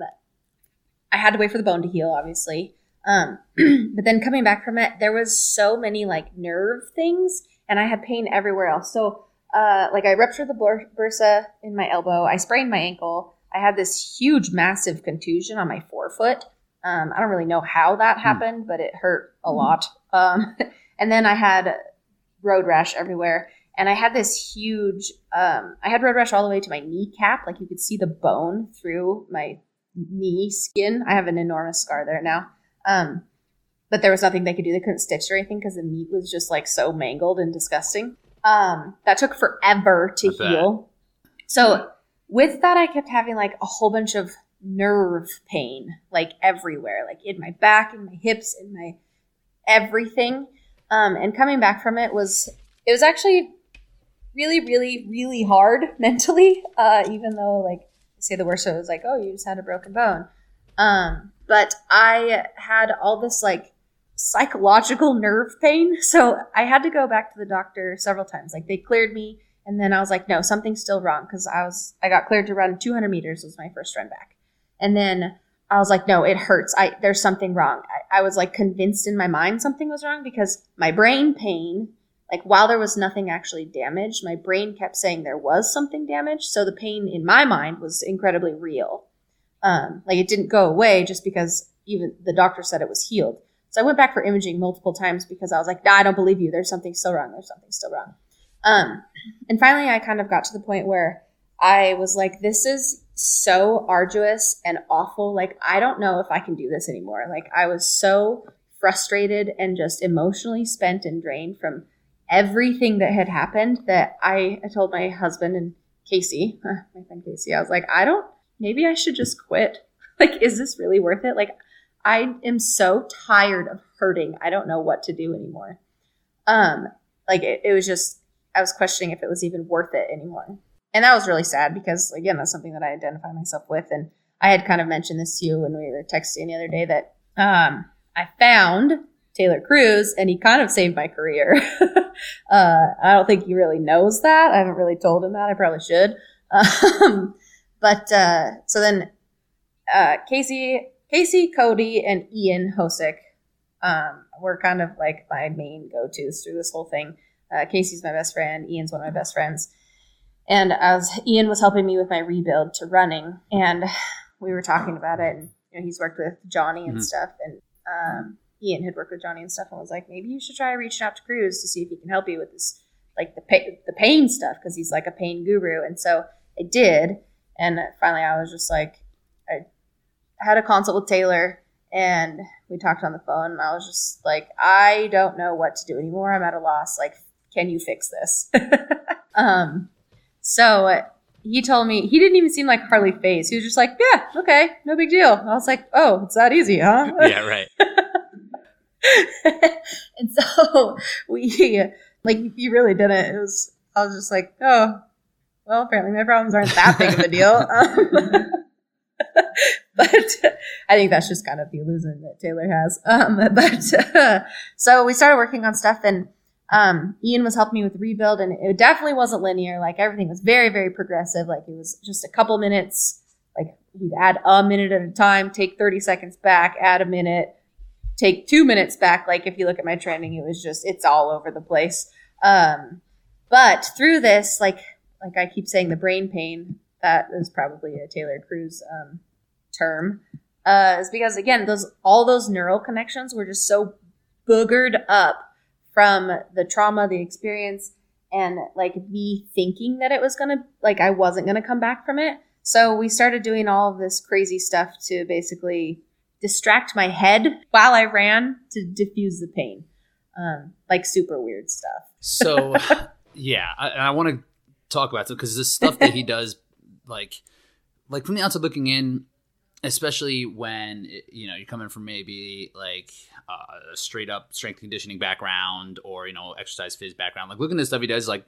I had to wait for the bone to heal, obviously. Um, [CLEARS THROAT] but then coming back from it, there was so many like nerve things, and I had pain everywhere else. So, uh, like I ruptured the bur- bursa in my elbow, I sprained my ankle. I had this huge, massive contusion on my forefoot. Um, I don't really know how that happened, but it hurt a lot. Um, [LAUGHS] and then I had road rash everywhere, and I had this huge. Um, I had road rash all the way to my kneecap, like you could see the bone through my knee skin. I have an enormous scar there now. Um, but there was nothing they could do. They couldn't stitch or anything because the meat was just like so mangled and disgusting. Um, that took forever to I bet. heal. So with that, I kept having like a whole bunch of nerve pain, like everywhere, like in my back, in my hips, in my everything. Um, and coming back from it was it was actually really, really, really hard [LAUGHS] mentally. Uh, even though like say the worst, So it was like, oh, you just had a broken bone. Um, but I had all this like psychological nerve pain. [LAUGHS] So I had to go back to the doctor several times. Like they cleared me and then I was like, no, something's still wrong. Cause I was, I got cleared to run 200 meters was my first run back. And then I was like, no, it hurts. I, there's something wrong. I, I was like convinced in my mind something was wrong because my brain pain, like while there was nothing actually damaged, my brain kept saying there was something damaged. So the pain in my mind was incredibly real. Um, like it didn't go away just because even the doctor said it was healed. So I went back for imaging multiple times because I was like, nah, I don't believe you. There's something still wrong. There's something still wrong. Um, and finally, I kind of got to the point where I was like, this is so arduous and awful. Like, I don't know if I can do this anymore. Like, I was so frustrated and just emotionally spent and drained from everything that had happened that I, I told my husband and Casey, [LAUGHS] my friend Casey, I was like, I don't, maybe I should just quit. [LAUGHS] Like, is this really worth it? Like, I am so tired of hurting. I don't know what to do anymore. Um, like it, it was just I was questioning if it was even worth it anymore. And that was really sad because, again, that's something that I identify myself with. And I had kind of mentioned this to you when we were texting the other day that um, I found Taylor Cruz and he kind of saved my career. [LAUGHS] uh, I don't think he really knows that. I haven't really told him that. I probably should. [LAUGHS] Um, but uh, so then uh, Casey, Casey, Cody, and Ian Hosek um, were kind of like my main go-tos through this whole thing. Uh, Casey's my best friend. Ian's one of my best friends. And as Ian was helping me with my rebuild to running, and we were talking about it, and you know, he's worked with Johnny and mm-hmm. stuff, and um, Ian had worked with Johnny and stuff, and was like, maybe you should try reaching out to Cruz to see if he can help you with this, like the pain, the pain stuff, because he's like a pain guru. And so I did, and finally I was just like, I had a consult with Taylor, and we talked on the phone, and I was just like, I don't know what to do anymore. I'm at a loss. Like, can you fix this? [LAUGHS] um, so he told me he didn't even seem like Harley Face. He was just like, "Yeah, okay, no big deal." I was like, "Oh, it's that easy, huh?" [LAUGHS] yeah, right. [LAUGHS] [LAUGHS] and so we like he really did it. It was I was just like, "Oh, well, apparently my problems aren't that big of a deal." Um, [LAUGHS] [LAUGHS] but I think that's just kind of the illusion that Taylor has. Um, but uh, so we started working on stuff and um, Ian was helping me with rebuild, and it definitely wasn't linear. Like everything was very, very progressive. Like it was just a couple minutes. Like we'd add a minute at a time, take 30 seconds back, add a minute, take two minutes back. Like if you look at my training, it was just, it's all over the place. Um, but through this, like, like I keep saying, the brain pain, that is probably a Taylor Cruz, um, term, uh, is because again, those, all those neural connections were just so boogered up from the trauma, the experience, and like me thinking that it was gonna, like I wasn't gonna come back from it. So we started doing all of this crazy stuff to basically distract my head while I ran to diffuse the pain. Um, like super weird stuff. so, [LAUGHS] yeah, I, I want to talk about it because this stuff that he [LAUGHS] does, like, like from the outside looking in, especially when you know you're coming from maybe like uh, a straight up strength conditioning background or you know exercise phys background like looking at the stuff he does like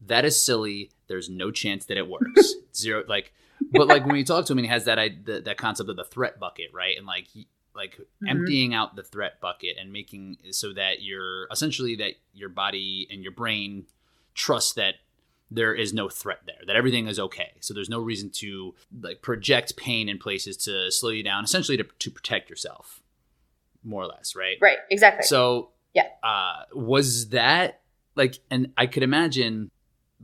that is silly there's no chance that it works [LAUGHS] zero like but like when you talk to him and he has that that, that concept of the threat bucket right? And like like mm-hmm. emptying out the threat bucket and making so that you're essentially that your body and your brain trust that there is no threat there that everything is okay. So there's no reason to like project pain in places to slow you down essentially to, to protect yourself more or less right? Right exactly. So yeah. uh was that like and i could imagine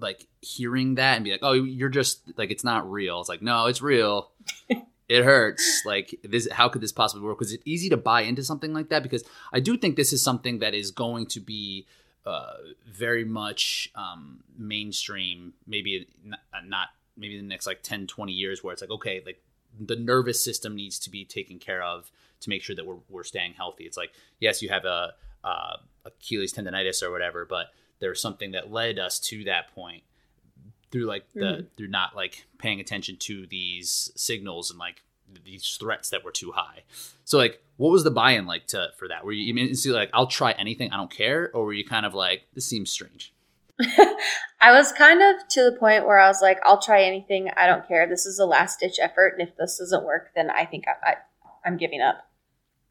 like hearing that and be like oh you're just like it's not real. It's like no it's real. [LAUGHS] It hurts. Like this how could this possibly work? Was it easy to buy into something like that because i do think this is something that is going to be uh, very much um, mainstream maybe not, not maybe the next like 10 20 years where it's like okay like the nervous system needs to be taken care of to make sure that we're, we're staying healthy. It's like yes you have a uh, achilles tendonitis or whatever but there's something that led us to that point through like the mm-hmm. through not like paying attention to these signals and like these threats that were too high. So like, what was the buy-in like to for that? Were you immediately like, I'll try anything, I don't care, or were you kind of like, this seems strange? [LAUGHS] I was kind of to the point where I was like, I'll try anything, I don't care. This is a last ditch effort, and if this doesn't work, then I think I, I I'm giving up.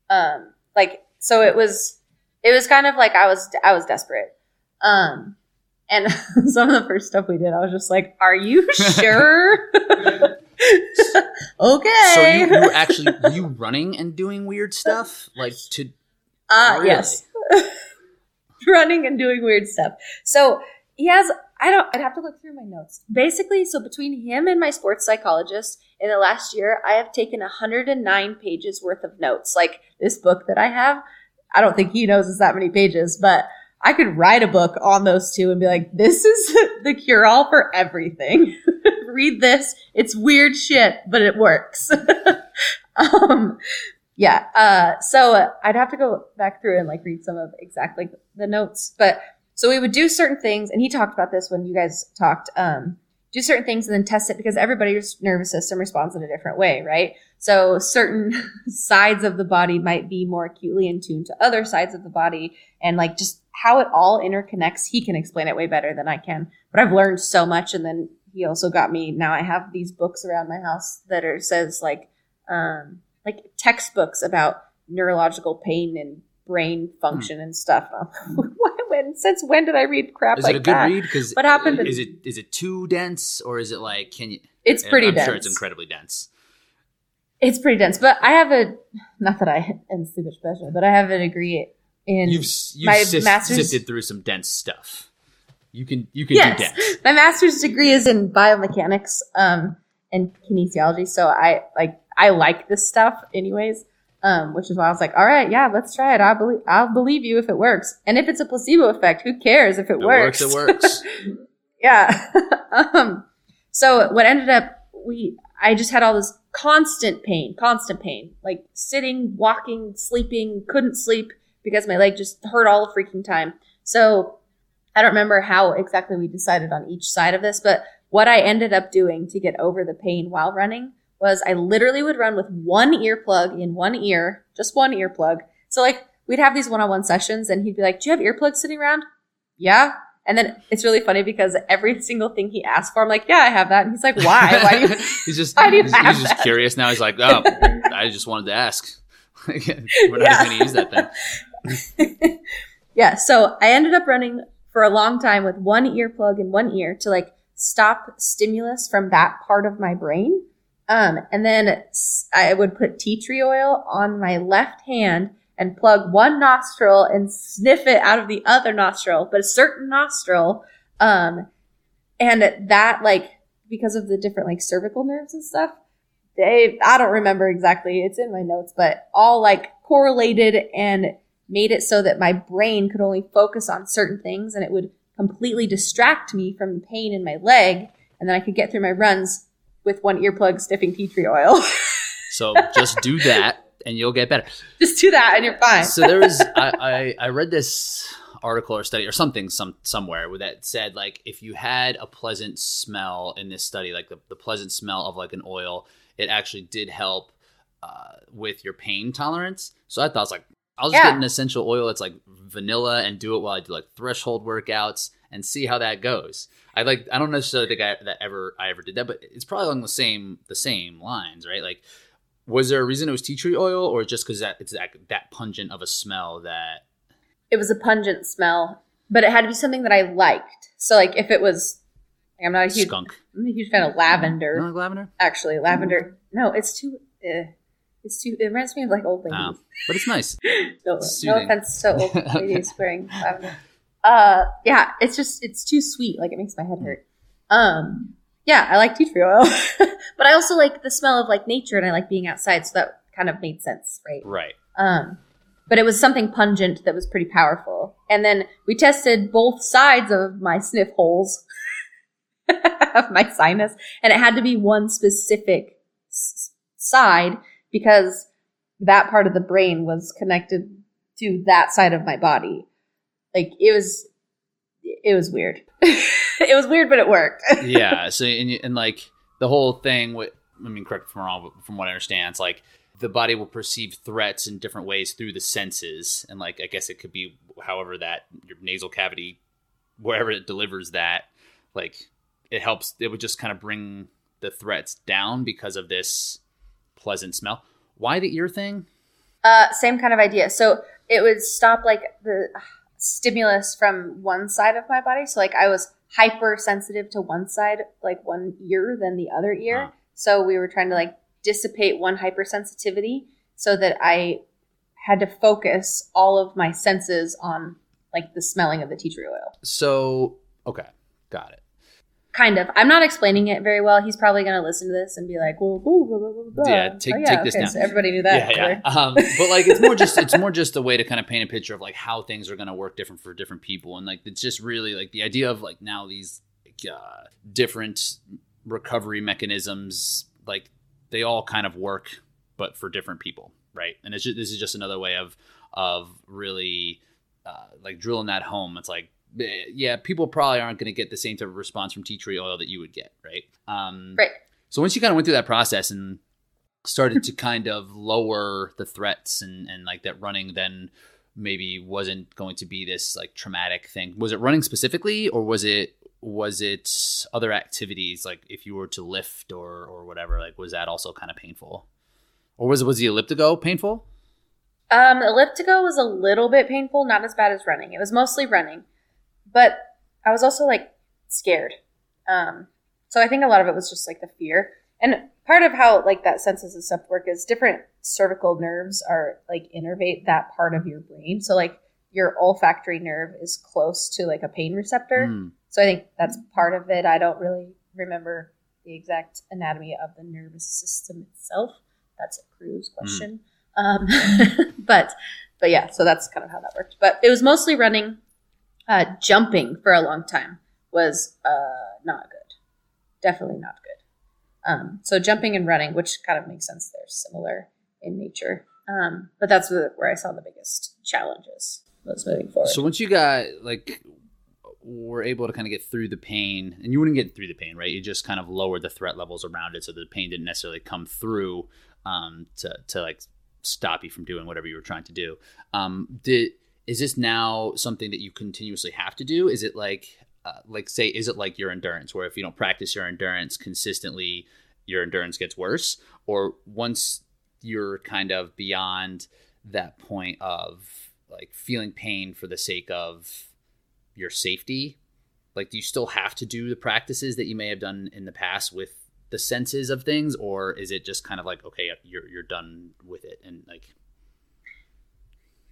Um, like so it was it was kind of like I was I was desperate. Um, and [LAUGHS] some of the first stuff we did, I was just like, "Are you [LAUGHS] sure?" [LAUGHS] okay. So you, you were actually you running and doing weird stuff like to? Uh really? yes. running and doing weird stuff. So he has. I don't. I'd have to look through my notes. Basically, so between him and my sports psychologist in the last year, I have taken 109 pages worth of notes. Like this book that I have. I don't think he knows it's that many pages, but I could write a book on those two and be like, this is [LAUGHS] the cure all for everything. [LAUGHS] Read this. It's weird shit, but it works. [LAUGHS] um, yeah. Uh, so I'd have to go back through and like read some of exactly the notes, but so we would do certain things. And he talked about this when you guys talked, um, do certain things and then test it because everybody's nervous system responds in a different way, right? So certain sides of the body might be more acutely in tune to other sides of the body and like just how it all interconnects. He can explain it way better than I can, but I've learned so much. And then he also got me, now I have these books around my house that are says like, um, like textbooks about neurological pain and brain function hmm. and stuff. [LAUGHS] when since when did I read crap is like it a good that? read? Because what happened? Is it is it too dense or is it like can you? It's pretty I'm dense. sure it's incredibly dense. It's pretty dense, but I have a not that I am super special, but I have a degree in you've, you've my sis- master's. sifted through some dense stuff. You can you can yes, do dense. [LAUGHS] my master's degree is in biomechanics um, and kinesiology, so I like I like this stuff anyways. Um, which is why I was like, all right, yeah, let's try it. I'll believe, I'll believe you if it works. And if it's a placebo effect, who cares if it, It works? works. It works. [LAUGHS] yeah. [LAUGHS] um, so what ended up, we, I just had all this constant pain, constant pain, like sitting, walking, sleeping, couldn't sleep because my leg just hurt all the freaking time. So I don't remember how exactly we decided on each side of this, but what I ended up doing to get over the pain while running was I literally would run with one earplug in one ear, just one earplug. So like we'd have these one-on-one sessions and he'd be like, do you have earplugs sitting around? Yeah. And then it's really funny because every [LAUGHS] single thing he asked for, I'm like, yeah, I have that. And he's like, [LAUGHS] why? Why you? he's just [LAUGHS] why do you he's, he's just that? curious now. He's like, oh, I just wanted to ask. We're not Yeah. going to use that thing. [LAUGHS] yeah. So I ended up running for a long time with one earplug in one ear to like stop stimulus from that part of my brain. Um, and then I would put tea tree oil on my left hand and plug one nostril and sniff it out of the other nostril, but a certain nostril. Um, and that like, because of the different like cervical nerves and stuff, they, I don't remember exactly. It's in my notes, but all like correlated and made it so that my brain could only focus on certain things and it would completely distract me from the pain in my leg. And then I could get through my runs with one earplug sniffing tea tree oil. [LAUGHS] So just do that and you'll get better. Just do that and you're fine. so there was [LAUGHS] I, I I read this article or study or something some somewhere that said like if you had a pleasant smell in this study like the, the pleasant smell of like an oil it actually did help uh, with your pain tolerance so i thought I was like i'll just Yeah. get an essential oil that's like vanilla and do it while i do like threshold workouts and see how that goes i like i don't necessarily think I, that ever i ever did that but it's probably along the same the same lines right like was there a reason it was tea tree oil or just because that it's that that pungent of a smell that it was a pungent smell, but it had to be something that I liked. So like if it was, like, I'm not a huge, skunk I'm a huge fan of you lavender. don't like lavender Actually, lavender. No, it's too. Uh, it's too. It reminds me of like old ladies. Oh, but it's nice [LAUGHS] no, no soothing. offense to old [LAUGHS] ladies wearing lavender. Uh, yeah, it's just it's too sweet. Like it makes my head hurt. Um, yeah, I like tea tree oil, [LAUGHS] but I also like the smell of like nature, and I like being outside. So that kind of made sense, right? right Um, but it was something pungent that was pretty powerful. And then we tested both sides of my sniff holes of my sinus, and it had to be one specific s- side because that part of the brain was connected to that side of my body. Like it was, it was weird. [LAUGHS] it was weird, but it worked. [LAUGHS] yeah so and, and like the whole thing with i mean correct me if i'm wrong but from what i understand it's like the body will perceive threats in different ways through the senses and like i guess it could be however that your nasal cavity wherever it delivers that like it helps it would just kind of bring the threats down because of this pleasant smell why the ear thing Uh, same kind of idea. So it would stop like the stimulus from one side of my body. So like I was hypersensitive to one side, like one ear than the other ear. Huh. So we were trying to like dissipate one hypersensitivity so that I had to focus all of my senses on like the smelling of the tea tree oil. so okay got it Kind of. I'm not explaining it very well. He's probably going to listen to this and be like, "Well, blah, blah, blah, blah, blah." Yeah, take- oh, take this okay, down. So everybody knew that. yeah, yeah. Um, but like it's more just it's more just a way to kind of paint a picture of like how things are going to work different for different people, and like it's just really like the idea of like now these uh, different recovery mechanisms, like they all kind of work, but for different people, right? And it's just, this is just another way of of really uh, like drilling that home. It's like yeah, people probably aren't going to get the same type of response from tea tree oil that you would get, right? Um, Right. So once you kind of went through that process and started to kind of lower the threats and and like that running then maybe wasn't going to be this like traumatic thing. Was it running specifically or was it was it other activities like if you were to lift or or whatever like was that also kind of painful? Or was it was the elliptigo painful? Um elliptigo was a little bit painful, not as bad as running. It was mostly running. But I was also like scared. Um so I think a lot of it was just like the fear. And part of how like that senses and stuff work is different cervical nerves are like innervate that part of your brain. So like your olfactory nerve is close to like a pain receptor. Mm. So I think that's part of it. I don't really remember the exact anatomy of the nervous system itself. That's a Cruz hmm. question. Mm. Um, [LAUGHS] but but yeah, so that's kind of how that worked. But it was mostly running, uh, jumping for a long time was uh, not good. Definitely not good. Um, so jumping and running, which kind of makes sense, they're similar in nature. Um, but that's where I saw the biggest challenges was moving forward. So once you got like were able to kind of get through the pain, and you wouldn't get through the pain, right? You just kind of lowered the threat levels around it, so the pain didn't necessarily come through um, to to like stop you from doing whatever you were trying to do. Um, did is this now something that you continuously have to do? Is it like uh, like say is it like your endurance where if you don't practice your endurance consistently your endurance gets worse or once you're kind of beyond that point of like feeling pain for the sake of your safety like do you still have to do the practices that you may have done in the past with the senses of things or is it just kind of like okay you're you're done with it and like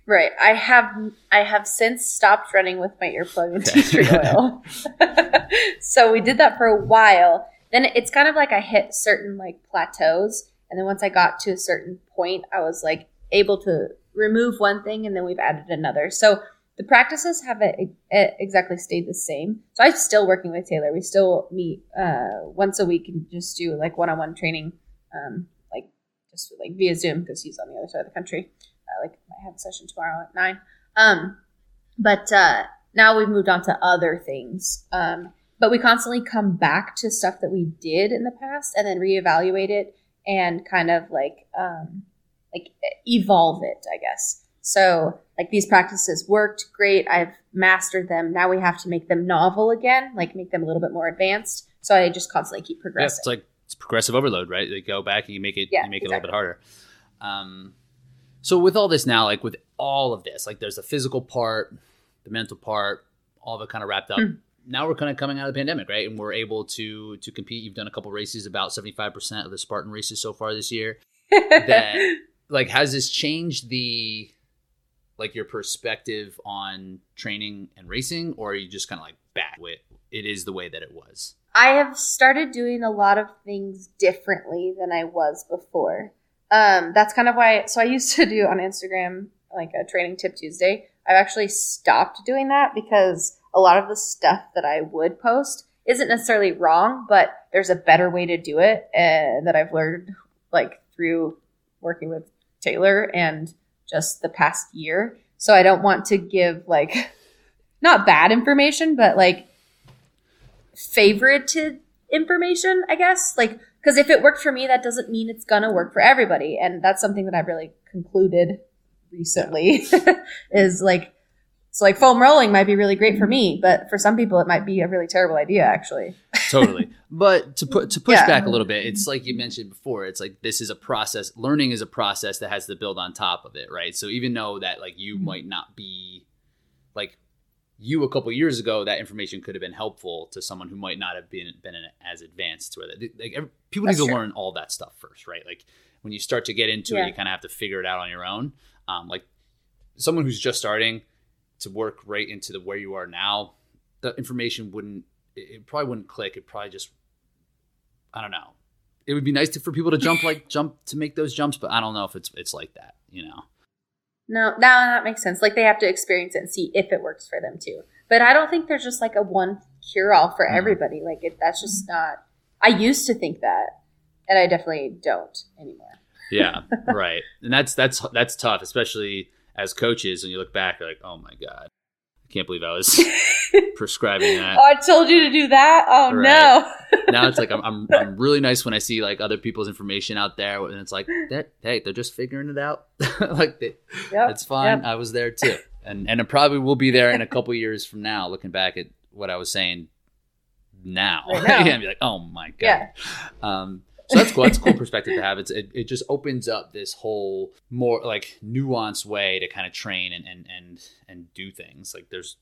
Right. I have I have since stopped running with my earplug and tea tree oil. [LAUGHS] so we did that for a while. Then it's kind of like I hit certain like plateaus, and then once I got to a certain point, I was like able to remove one thing, and then we've added another. So the practices haven't exactly stayed the same. So I'm still working with Taylor. We still meet uh, once a week and just do like one-on-one training, um, like just like via Zoom because he's on the other side of the country like I have a session tomorrow at nine. Um, but uh, now we've moved on to other things. Um, but we constantly come back to stuff that we did in the past and then reevaluate it and kind of like um, like evolve it, I guess. So like these practices worked great. I've mastered them. Now we have to make them novel again, like make them a little bit more advanced. So I just constantly keep progressing. Yeah, it's like it's progressive overload, right? They go back and you make it yeah, you make it a little bit harder. Um, so with all this now, like with all of this, like there's the physical part, the mental part, all of it kind of wrapped up. Mm. Now we're kind of coming out of the pandemic, right? And we're able to to compete. You've done a couple races, about seventy five percent of the Spartan races so far this year. [LAUGHS] that like has this changed the like your perspective on training and racing, or are you just kind of like back with it is the way that it was? I have started doing a lot of things differently than I was before. Um, that's kind of why. So I used to do on Instagram like a training tip Tuesday. I've actually stopped doing that because a lot of the stuff that I would post isn't necessarily wrong, but there's a better way to do it uh, that I've learned like through working with Taylor and just the past year. So I don't want to give like [LAUGHS] not bad information, but like favorited information, I guess. Like because if it worked for me, that doesn't mean it's gonna work for everybody. And that's something that I've really concluded recently [LAUGHS] is like so like foam rolling might be really great for me, but for some people it might be a really terrible idea actually. [LAUGHS] totally. But to put to push yeah. back a little bit, it's like you mentioned before, it's like this is a process. Learning is a process that has to build on top of it, right? So even though that like you mm-hmm. might not be like you a couple years ago, that information could have been helpful to someone who might not have been been as advanced. Where they, like every, people That's need to true. learn all that stuff first, right? Like when you start to get into yeah. it, you kind of have to figure it out on your own. Um, like someone who's just starting to work right into the where you are now, the information wouldn't it, it probably wouldn't click. It probably just I don't know. It would be nice to, for people to jump like jump to make those jumps, but I don't know if it's it's like that, you know. No, now that makes sense. Like they have to experience it and see if it works for them too. But I don't think there's just like a one cure all for mm-hmm. everybody. Like it, that's just not. I used to think that, and I definitely don't anymore. yeah, [LAUGHS] right. And that's that's that's tough, especially as coaches. And you look back, you're like, oh my god, Can't believe I was [LAUGHS] prescribing that. Oh, I told you to do that. Oh Right. no. [LAUGHS] now it's like I'm, I'm I'm [LAUGHS] really nice when I see like other people's information out there, and it's like that. Hey, they're just figuring it out. like they, Yep. it's fine. Yep. I was there too, and and it probably will be there in a couple years from now, looking back at what I was saying now. Right now. and be like, oh my god. Yeah. Um, so that's cool. That's a cool [LAUGHS] perspective to have. It's it, it just opens up this whole more like nuanced way to kind of train and and and and do things. Like there's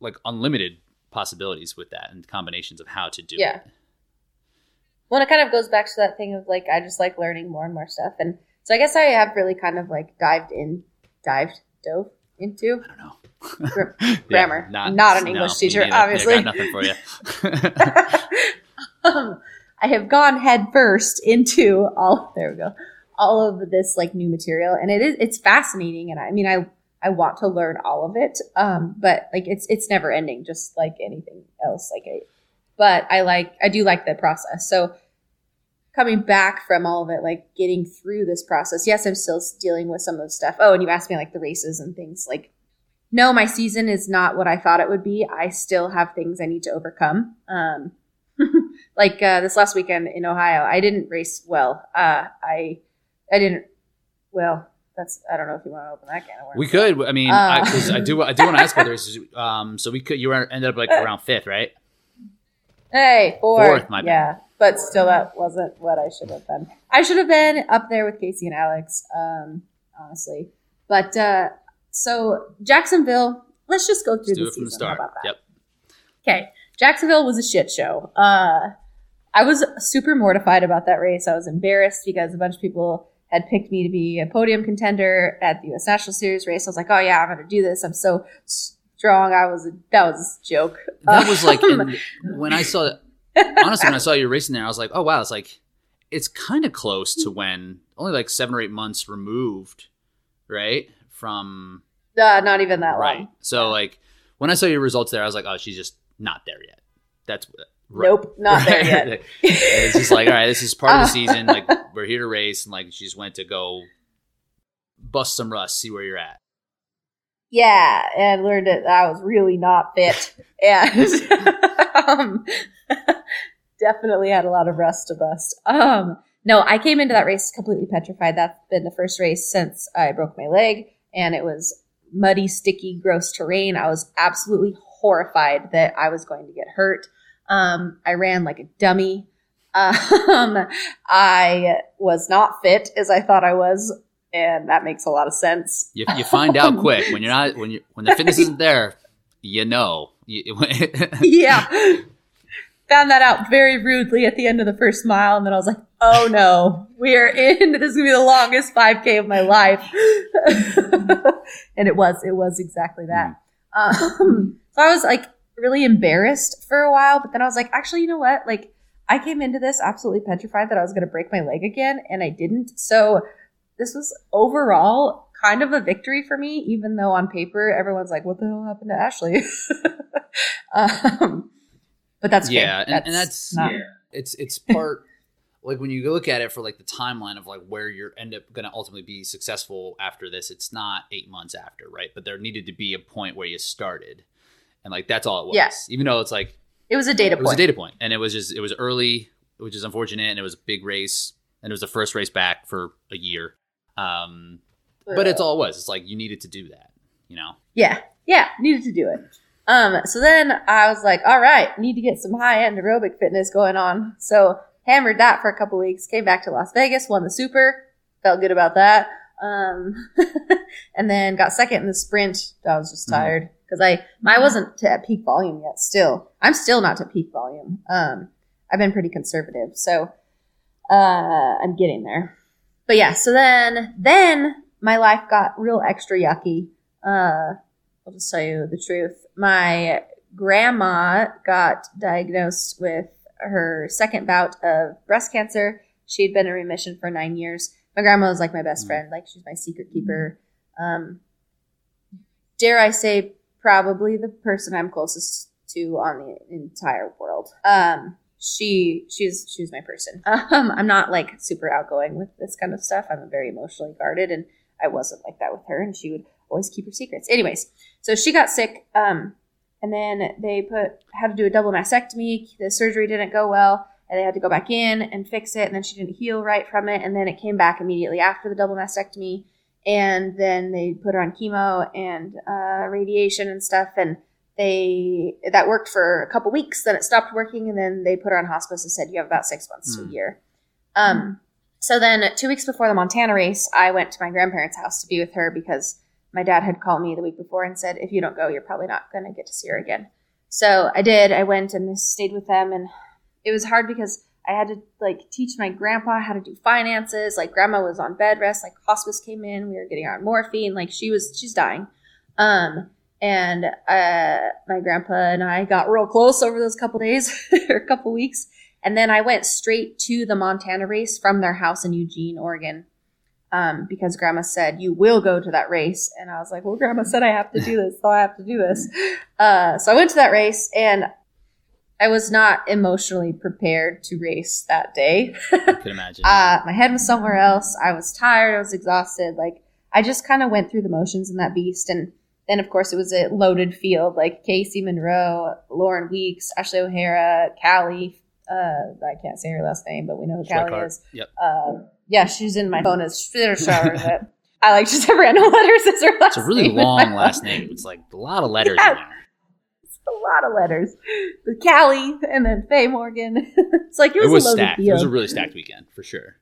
like unlimited possibilities with that and combinations of how to do Yeah. it. Well, it kind of goes back to that thing of like I just like learning more and more stuff, and so I guess I have really kind of like dived in, dived, dove into I don't know. gr- [LAUGHS] Yeah, grammar. not, an English me teacher. Yeah, obviously. got nothing for you. [LAUGHS] um, I have gone head first into all. There we go. All of this like new material, and it is it's fascinating, and I mean I I want to learn all of it, um, but like it's it's never ending, just like anything else. Like but I like I do like the process. So coming back from all of it, like getting through this process. Yes, I'm still dealing with some of the stuff. Oh, and you asked me like the races and things. Like, no, my season is not what I thought it would be. I still have things I need to overcome. Um, [LAUGHS] like uh, this last weekend in Ohio, I didn't race well. Uh, I I didn't. Well, that's I don't know if you want to open that can of worms. we could. I mean, Uh. I, I do. I do want to ask about the races. Um, so we could. You were ended up like around fifth, right? Hey, fourth. Fourth, my bad. yeah, but still, that wasn't what I should have been. I should have been up there with Casey and Alex, um, honestly. But uh, so Jacksonville, let's just go through Let's do the it from the season. How start. about that? Yep. Okay, Jacksonville was a shit show. Uh, I was super mortified about that race. I was embarrassed because a bunch of people had picked me to be a podium contender at the U.S. National Series race. I was like, oh yeah, I'm going to do this. I'm so strong. I was a, that was a joke. That was like Um, in, [LAUGHS] when I saw. Honestly, when I saw you racing there, I was like, oh wow, it's like it's kind of close to when only like seven or eight months removed, right from uh, not even that right. long. So like when I saw your results there, I was like, oh, she's just not there yet. That's right. Nope, not there yet. [LAUGHS] It's just like, all right, this is part of the season. Like we're here to race, and like she just went to go bust some rust, see where you're at. Yeah, and learned that I was really not fit, and [LAUGHS] um, [LAUGHS] definitely had a lot of rust to bust. Um, no, I came into that race completely petrified. That's been the first race since I broke my leg, and it was muddy, sticky, gross terrain. I was absolutely horrified that I was going to get hurt. Um, I ran like a dummy. Um, I was not fit as I thought I was, and that makes a lot of sense. You, you find out [LAUGHS] quick when you're not when you when the fitness isn't [LAUGHS] there. You know. [LAUGHS] Yeah. Found that out very rudely at the end of the first mile, and then I was like, "Oh no, we are in. This is gonna be the longest 5K of my life." and it was. It was exactly that. Um, so I was like really embarrassed for a while, but then I was like, "Actually, you know what? Like, I came into this absolutely petrified that I was gonna break my leg again, and I didn't. So this was overall kind of a victory for me, even though on paper everyone's like, "What the hell happened to Ashley?" [LAUGHS] um, but that's yeah, and, and that's not- it's it's part like when you look at it for like the timeline of like where you're end up going to ultimately be successful after this. It's not eight months after, right? But there needed to be a point where you started, and like that's all it was. Yeah. Even though it's like it was a data point. it was a data point, and it was just it was early, which is unfortunate, and it was a big race, and it was the first race back for a year. Um, but it's all it was. It's like you needed to do that, you know. Yeah, yeah, needed to do it. Um, so then I was like, all right, need to get some high end aerobic fitness going on. So hammered that for a couple weeks. Came back to Las Vegas, won the super, felt good about that. Um, [LAUGHS] and then got second in the sprint. I was just Mhm. tired because I I wasn't at peak volume yet. Still, I'm still not to peak volume. Um, I've been pretty conservative, so uh, I'm getting there. But yeah, so then then my life got real extra yucky. Uh, I'll just tell you the truth. My grandma got diagnosed with her second bout of breast cancer. She had been in remission for nine years. My grandma was like my best Mm. friend, like she's my secret keeper. Um, dare I say, probably the person I'm closest to on the entire world. Um, she she's she's my person. [LAUGHS] Um, I'm not like super outgoing with this kind of stuff. I'm very emotionally guarded, and I wasn't like that with her. And she would always keep her secrets. Anyways, so she got sick. Um, and then they put had to do a double mastectomy. The surgery didn't go well, and they had to go back in and fix it. And then she didn't heal right from it, and then it came back immediately after the double mastectomy. And then they put her on chemo and uh, radiation and stuff, and they that worked for a couple weeks. Then it stopped working, and then they put her on hospice and said you have about six months mm. to a hmm. year. Um, so then two weeks before the Montana race, I went to my grandparents' house to be with her because my dad had called me the week before and said, if you don't go, you're probably not going to get to see her again. So I did. I went and stayed with them, and it was hard because I had to like teach my grandpa how to do finances. Like grandma was on bed rest, like hospice came in, we were getting on morphine, like she was she's dying. Um, and uh, my grandpa and I got real close over those couple days [LAUGHS] or a couple weeks, and then I went straight to the Montana race from their house in Eugene, Oregon um, because grandma said, You will go to that race. And I was like, Well, grandma said I have to do this, so I have to do this. Uh, so I went to that race and I was not emotionally prepared to race that day. I could imagine. [LAUGHS] uh, my head was somewhere else. I was tired. I was exhausted. Like, I just kind of went through the motions in that beast. And then, of course, it was a loaded field like Casey Monroe, Lauren Weeks, Ashley O'Hara, Callie. Uh, I can't say her last name, but we know who Callie is. Yep. Uh, yeah, she's in my phone as Shower, but I like just have [LAUGHS] random letters as her last It's a really long last name. It's like a lot of letters yeah. In there. It's a lot of letters. With Callie and then Faye Morgan. [LAUGHS] it's like it was, it was a stacked. It was a really stacked weekend for sure.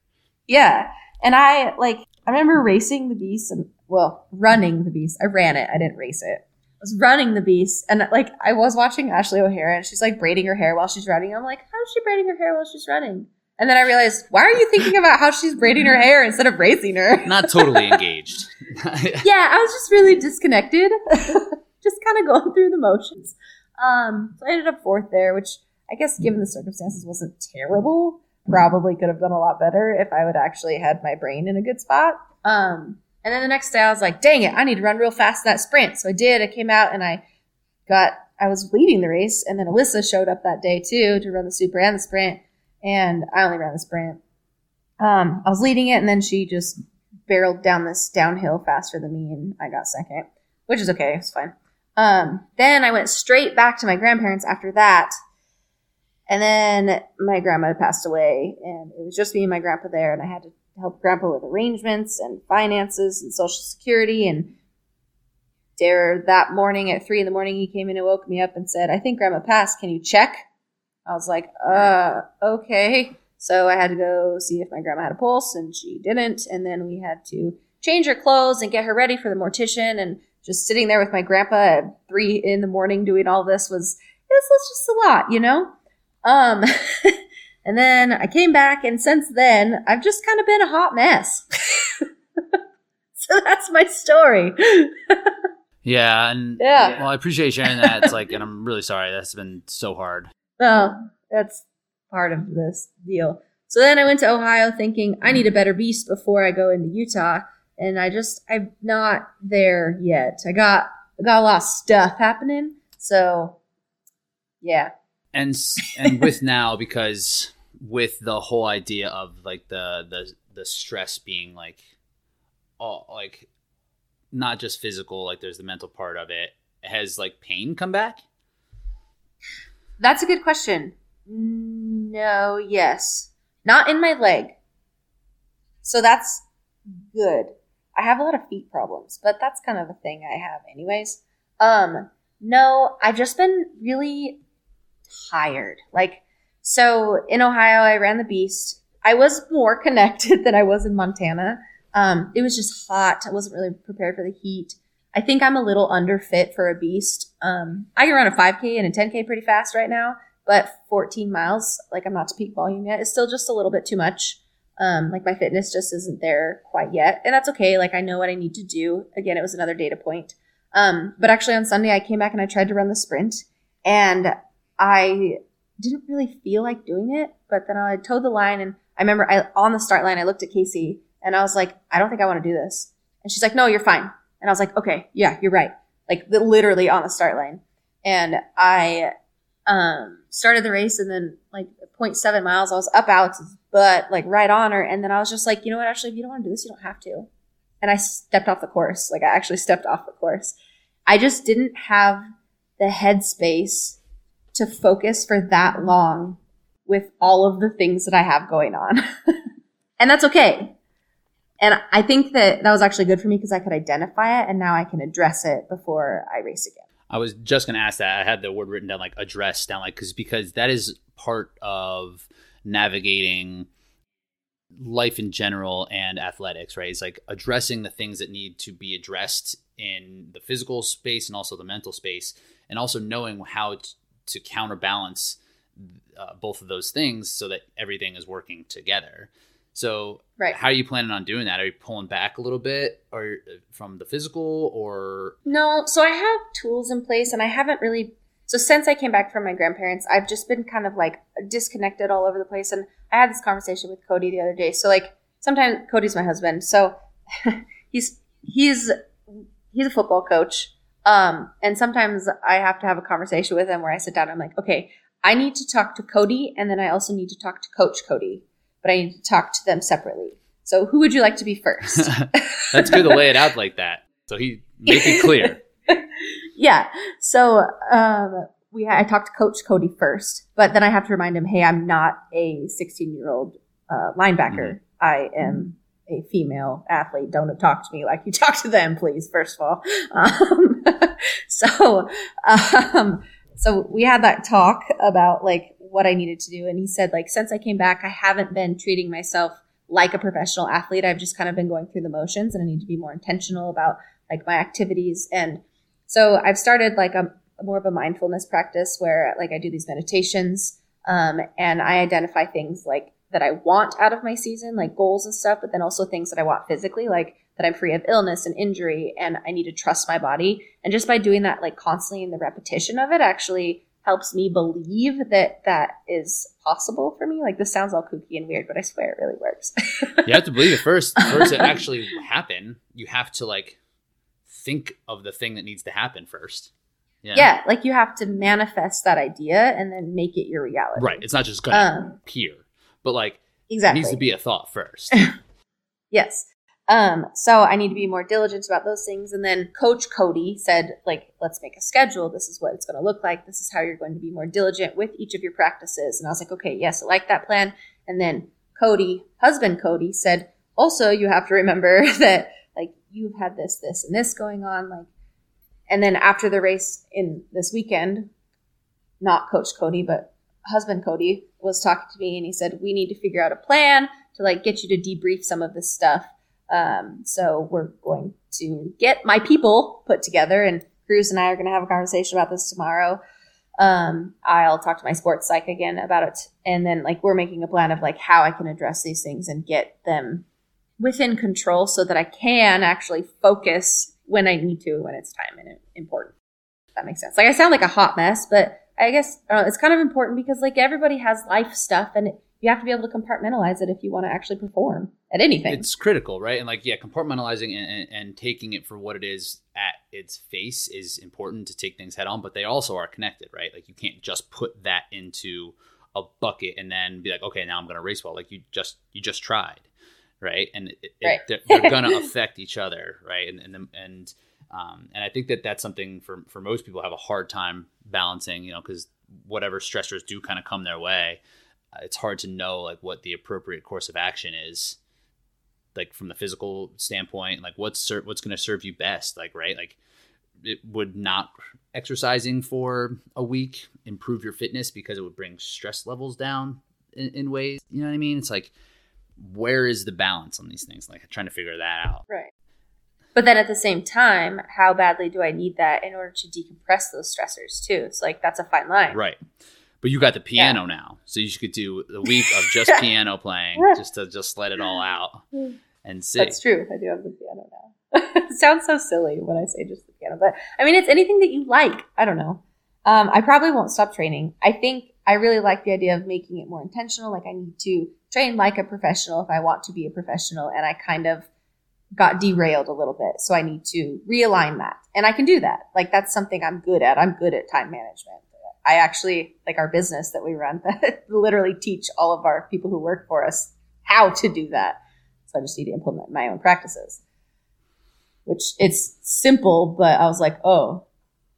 Yeah. And I like I remember racing the beast and well, running the beast. I ran it. I didn't race it. I was running the beast and like I was watching Ashley O'Hara and she's like braiding her hair while she's running. I'm like, how is she braiding her hair while she's running? And then I realized, why are you thinking about how she's braiding her hair instead of racing her? Not totally [LAUGHS] engaged. yeah, I was just really disconnected, [LAUGHS] just kind of going through the motions. Um, so I ended up fourth there, which I guess, given the circumstances, wasn't terrible. Probably could have done a lot better if I would actually had my brain in a good spot. Um, and then the next day, I was like, "Dang it, I need to run real fast in that sprint." So I did. I came out and I got. I was leading the race, and then Alyssa showed up that day too to run the super and the sprint and I only ran the sprint. Um, I was leading it, and then she just barreled down this downhill faster than me, and I got second, which is okay. It's fine. Um, then I went straight back to my grandparents after that, and then my grandma passed away, and it was just me and my grandpa there, and I had to help grandpa with arrangements and finances and social security and there that morning at three in the morning he came in and woke me up and said i think grandma passed can you check I was like, uh, okay. So I had to go see if my grandma had a pulse, and she didn't. And then we had to change her clothes and get her ready for the mortician. And just sitting there with my grandpa at three in the morning doing all this was it was just a lot, you know. Um, [LAUGHS] and then I came back, and since then I've just kind of been a hot mess. [LAUGHS] so that's my story. [LAUGHS] yeah, and yeah. Well, I appreciate sharing that. It's like, and I'm really sorry. That's been so hard. Well, that's part of this deal. So then I went to Ohio thinking I need a better beast before I go into Utah, and I just I'm not there yet. I got I got a lot of stuff happening, so yeah. And and with now because with the whole idea of like the the the stress being like all like not just physical, like there's the mental part of it. Has like pain come back? That's a good question. No, yes. Not in my leg. So that's good. I have a lot of feet problems, but that's kind of a thing I have anyways. Um, no, I've just been really tired. Like, so in Ohio, I ran the beast. I was more [LAUGHS] connected than I was in Montana. Um, it was just hot. I wasn't really prepared for the heat. I think I'm a little underfit for a beast. Um, I can run a 5K and a 10K pretty fast right now, but 14 miles, like I'm not to peak volume yet, is still just a little bit too much. Um, like my fitness just isn't there quite yet, and that's okay. Like I know what I need to do. Again, it was another data point. Um, but actually on Sunday I came back and I tried to run the sprint, and I didn't really feel like doing it. But then I toed the line, and I remember I on the start line I looked at Casey and I was like, I don't think I want to do this, and she's like, No, you're fine. And I was like, okay, yeah, you're right. Like literally on the start line. And I um, started the race and then like 0.7 miles, I was up Alex's butt, like right on her. And then I was just like, you know what, actually, if you don't want to do this, you don't have to. and I stepped off the course. Like I actually stepped off the course. I just didn't have the headspace to focus for that long with all of the things that I have going on. [LAUGHS] and that's okay. And I think that that was actually good for me because I could identify it and now I can address it before I race again. I was just going to ask that. I had the word written down like address down like cuz because that is part of navigating life in general and athletics, right? It's like addressing the things that need to be addressed in the physical space and also the mental space, and also knowing how to, to counterbalance uh, both of those things so that everything is working together. So, right. how are you planning on doing that? Are you pulling back a little bit, or uh, from the physical, or no? So I have tools in place, and I haven't really. So since I came back from my grandparents, I've just been kind of like disconnected all over the place, and I had this conversation with Cody the other day. So like sometimes Cody's my husband, so [LAUGHS] he's he's he's a football coach. Um, and sometimes I have to have a conversation with him where I sit down and I'm like, okay, I need to talk to Cody, and then I also need to talk to Coach Cody, but I need to talk to them separately. So who would you like to be first? [LAUGHS] That's good to lay it out like that. So he make it clear. [LAUGHS] yeah. So um, we I talked to Coach Cody first, but then I have to remind him, hey, I'm not a 16 year old uh, linebacker. Mm-hmm. I am a female athlete. Don't talk to me like you [LAUGHS] talk to them, please. First of all, um, so um, so we had that talk about like what I needed to do, and he said like since I came back, I haven't been treating myself like a professional athlete. I've just kind of been going through the motions, and I need to be more intentional about like my activities and so I've started like a more of a mindfulness practice where like I do these meditations um, and I identify things like that I want out of my season, like goals and stuff, but then also things that I want physically, like that I'm free of illness and injury and I need to trust my body. And just by doing that, like constantly in the repetition of it, actually helps me believe that that is possible for me. Like this sounds all kooky and weird, but I swear it really works. you have to believe it first. [LAUGHS] First, it actually happen. You have to like think of the thing that needs to happen first. Yeah. yeah, like you have to manifest that idea and then make it your reality. Right. It's not just going to um, appear, but like exactly it needs to be a thought first. [LAUGHS] yes. Um, so I need to be more diligent about those things. And then Coach Cody said, like, let's make a schedule. This is what it's going to look like. This is how you're going to be more diligent with each of your practices. And I was like, okay, yes, I like that plan. And then Cody, husband Cody, said, also, you have to remember [LAUGHS] that, like, you've had this, this, and this going on. Like, and then after the race in this weekend, not Coach Cody, but husband Cody was talking to me and he said, We need to figure out a plan to like get you to debrief some of this stuff. Um, so we're going to get my people put together and Cruz and I are going to have a conversation about this tomorrow. Um, I'll talk to my sports psych again about it. And then like we're making a plan of like how I can address these things and get them within control so that I can actually focus when I need to when it's time and important. that makes sense. Like I sound like a hot mess, but I guess uh, it's kind of important because like everybody has life stuff and you have to be able to compartmentalize it if you want to actually perform at anything. It's critical, right? And like, yeah, compartmentalizing and, and, and, taking it for what it is at its face is important to take things head on, but they also are connected, right? Like, you can't just put that into a bucket and then be like, okay, now I'm going to race well. Like, you just you just tried, right? And it, right. It, they're going [LAUGHS] to affect each other, right? And and and um, and I think that that's something for for most people have a hard time balancing, you know, because whatever stressors do kind of come their way, it's hard to know like what the appropriate course of action is, like from the physical standpoint, like what's ser- what's going to serve you best, like right, like it would not exercising for a week improve your fitness because it would bring stress levels down in, in ways. You know what I mean? It's like where is the balance on these things? Like trying to figure that out. Right. But then at the same time, how badly do I need that in order to decompress those stressors too? It's like that's a fine line. Right. But you got the piano yeah. now. So you could do a week of [LAUGHS] just piano playing just to just let it all out and see. That's true. I do have the piano now. [LAUGHS] it sounds so silly when I say just the piano, but I mean it's anything that you like. I don't know. Um, I probably won't stop training. I think I really like the idea of making it more intentional. Like I need to train like a professional if I want to be a professional. And I kind of got derailed a little bit. So I need to realign that. And I can do that. Like that's something I'm good at. I'm good at time management. I actually, like our business that we run, [LAUGHS] that literally teach all of our people who work for us how to do that. So I just need to implement my own practices. which it's simple, but I was like, oh,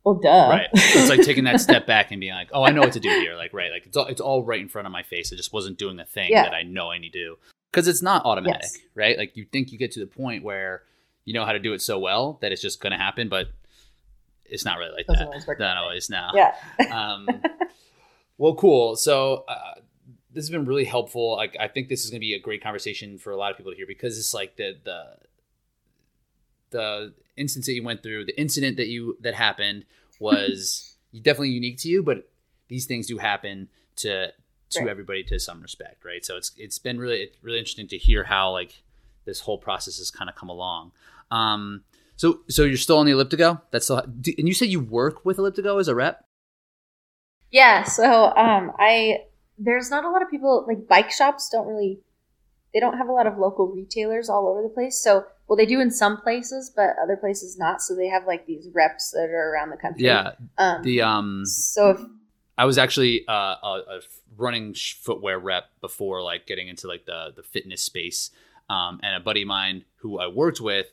well, duh. Right. it's like taking that step [LAUGHS] back and being like, oh, I know what to do here. Like, right. Like it's all, it's all right in front of my face. I just wasn't doing the thing Yeah. that I know I need to do. Cause it's not automatic, Yes. right? Like you think you get to the point where you know how to do it so well that it's just going to happen, but it's not really like Doesn't that. always [LAUGHS] Not always now. Yeah. um, [LAUGHS] well, cool. So uh, this has been really helpful. Like, I think this is going to be a great conversation for a lot of people to hear because it's like the the the instance that you went through, the incident that you that happened was [LAUGHS] definitely unique to you, but these things do happen to to Right. everybody to some respect, right? So it's it's been really it's really interesting to hear how like this whole process has kind of come along. Um, so so you're still on the elliptigo? That's still, and you said you work with elliptigo as a rep. Yeah, so um I there's not a lot of people like bike shops don't really they don't have a lot of local retailers all over the place. So well they do in some places, but other places not. So they have like these reps that are around the country. Yeah, Um the um, so if I was actually uh, a, a running sh- footwear rep before like getting into like the the fitness space. Um, and a buddy of mine who I worked with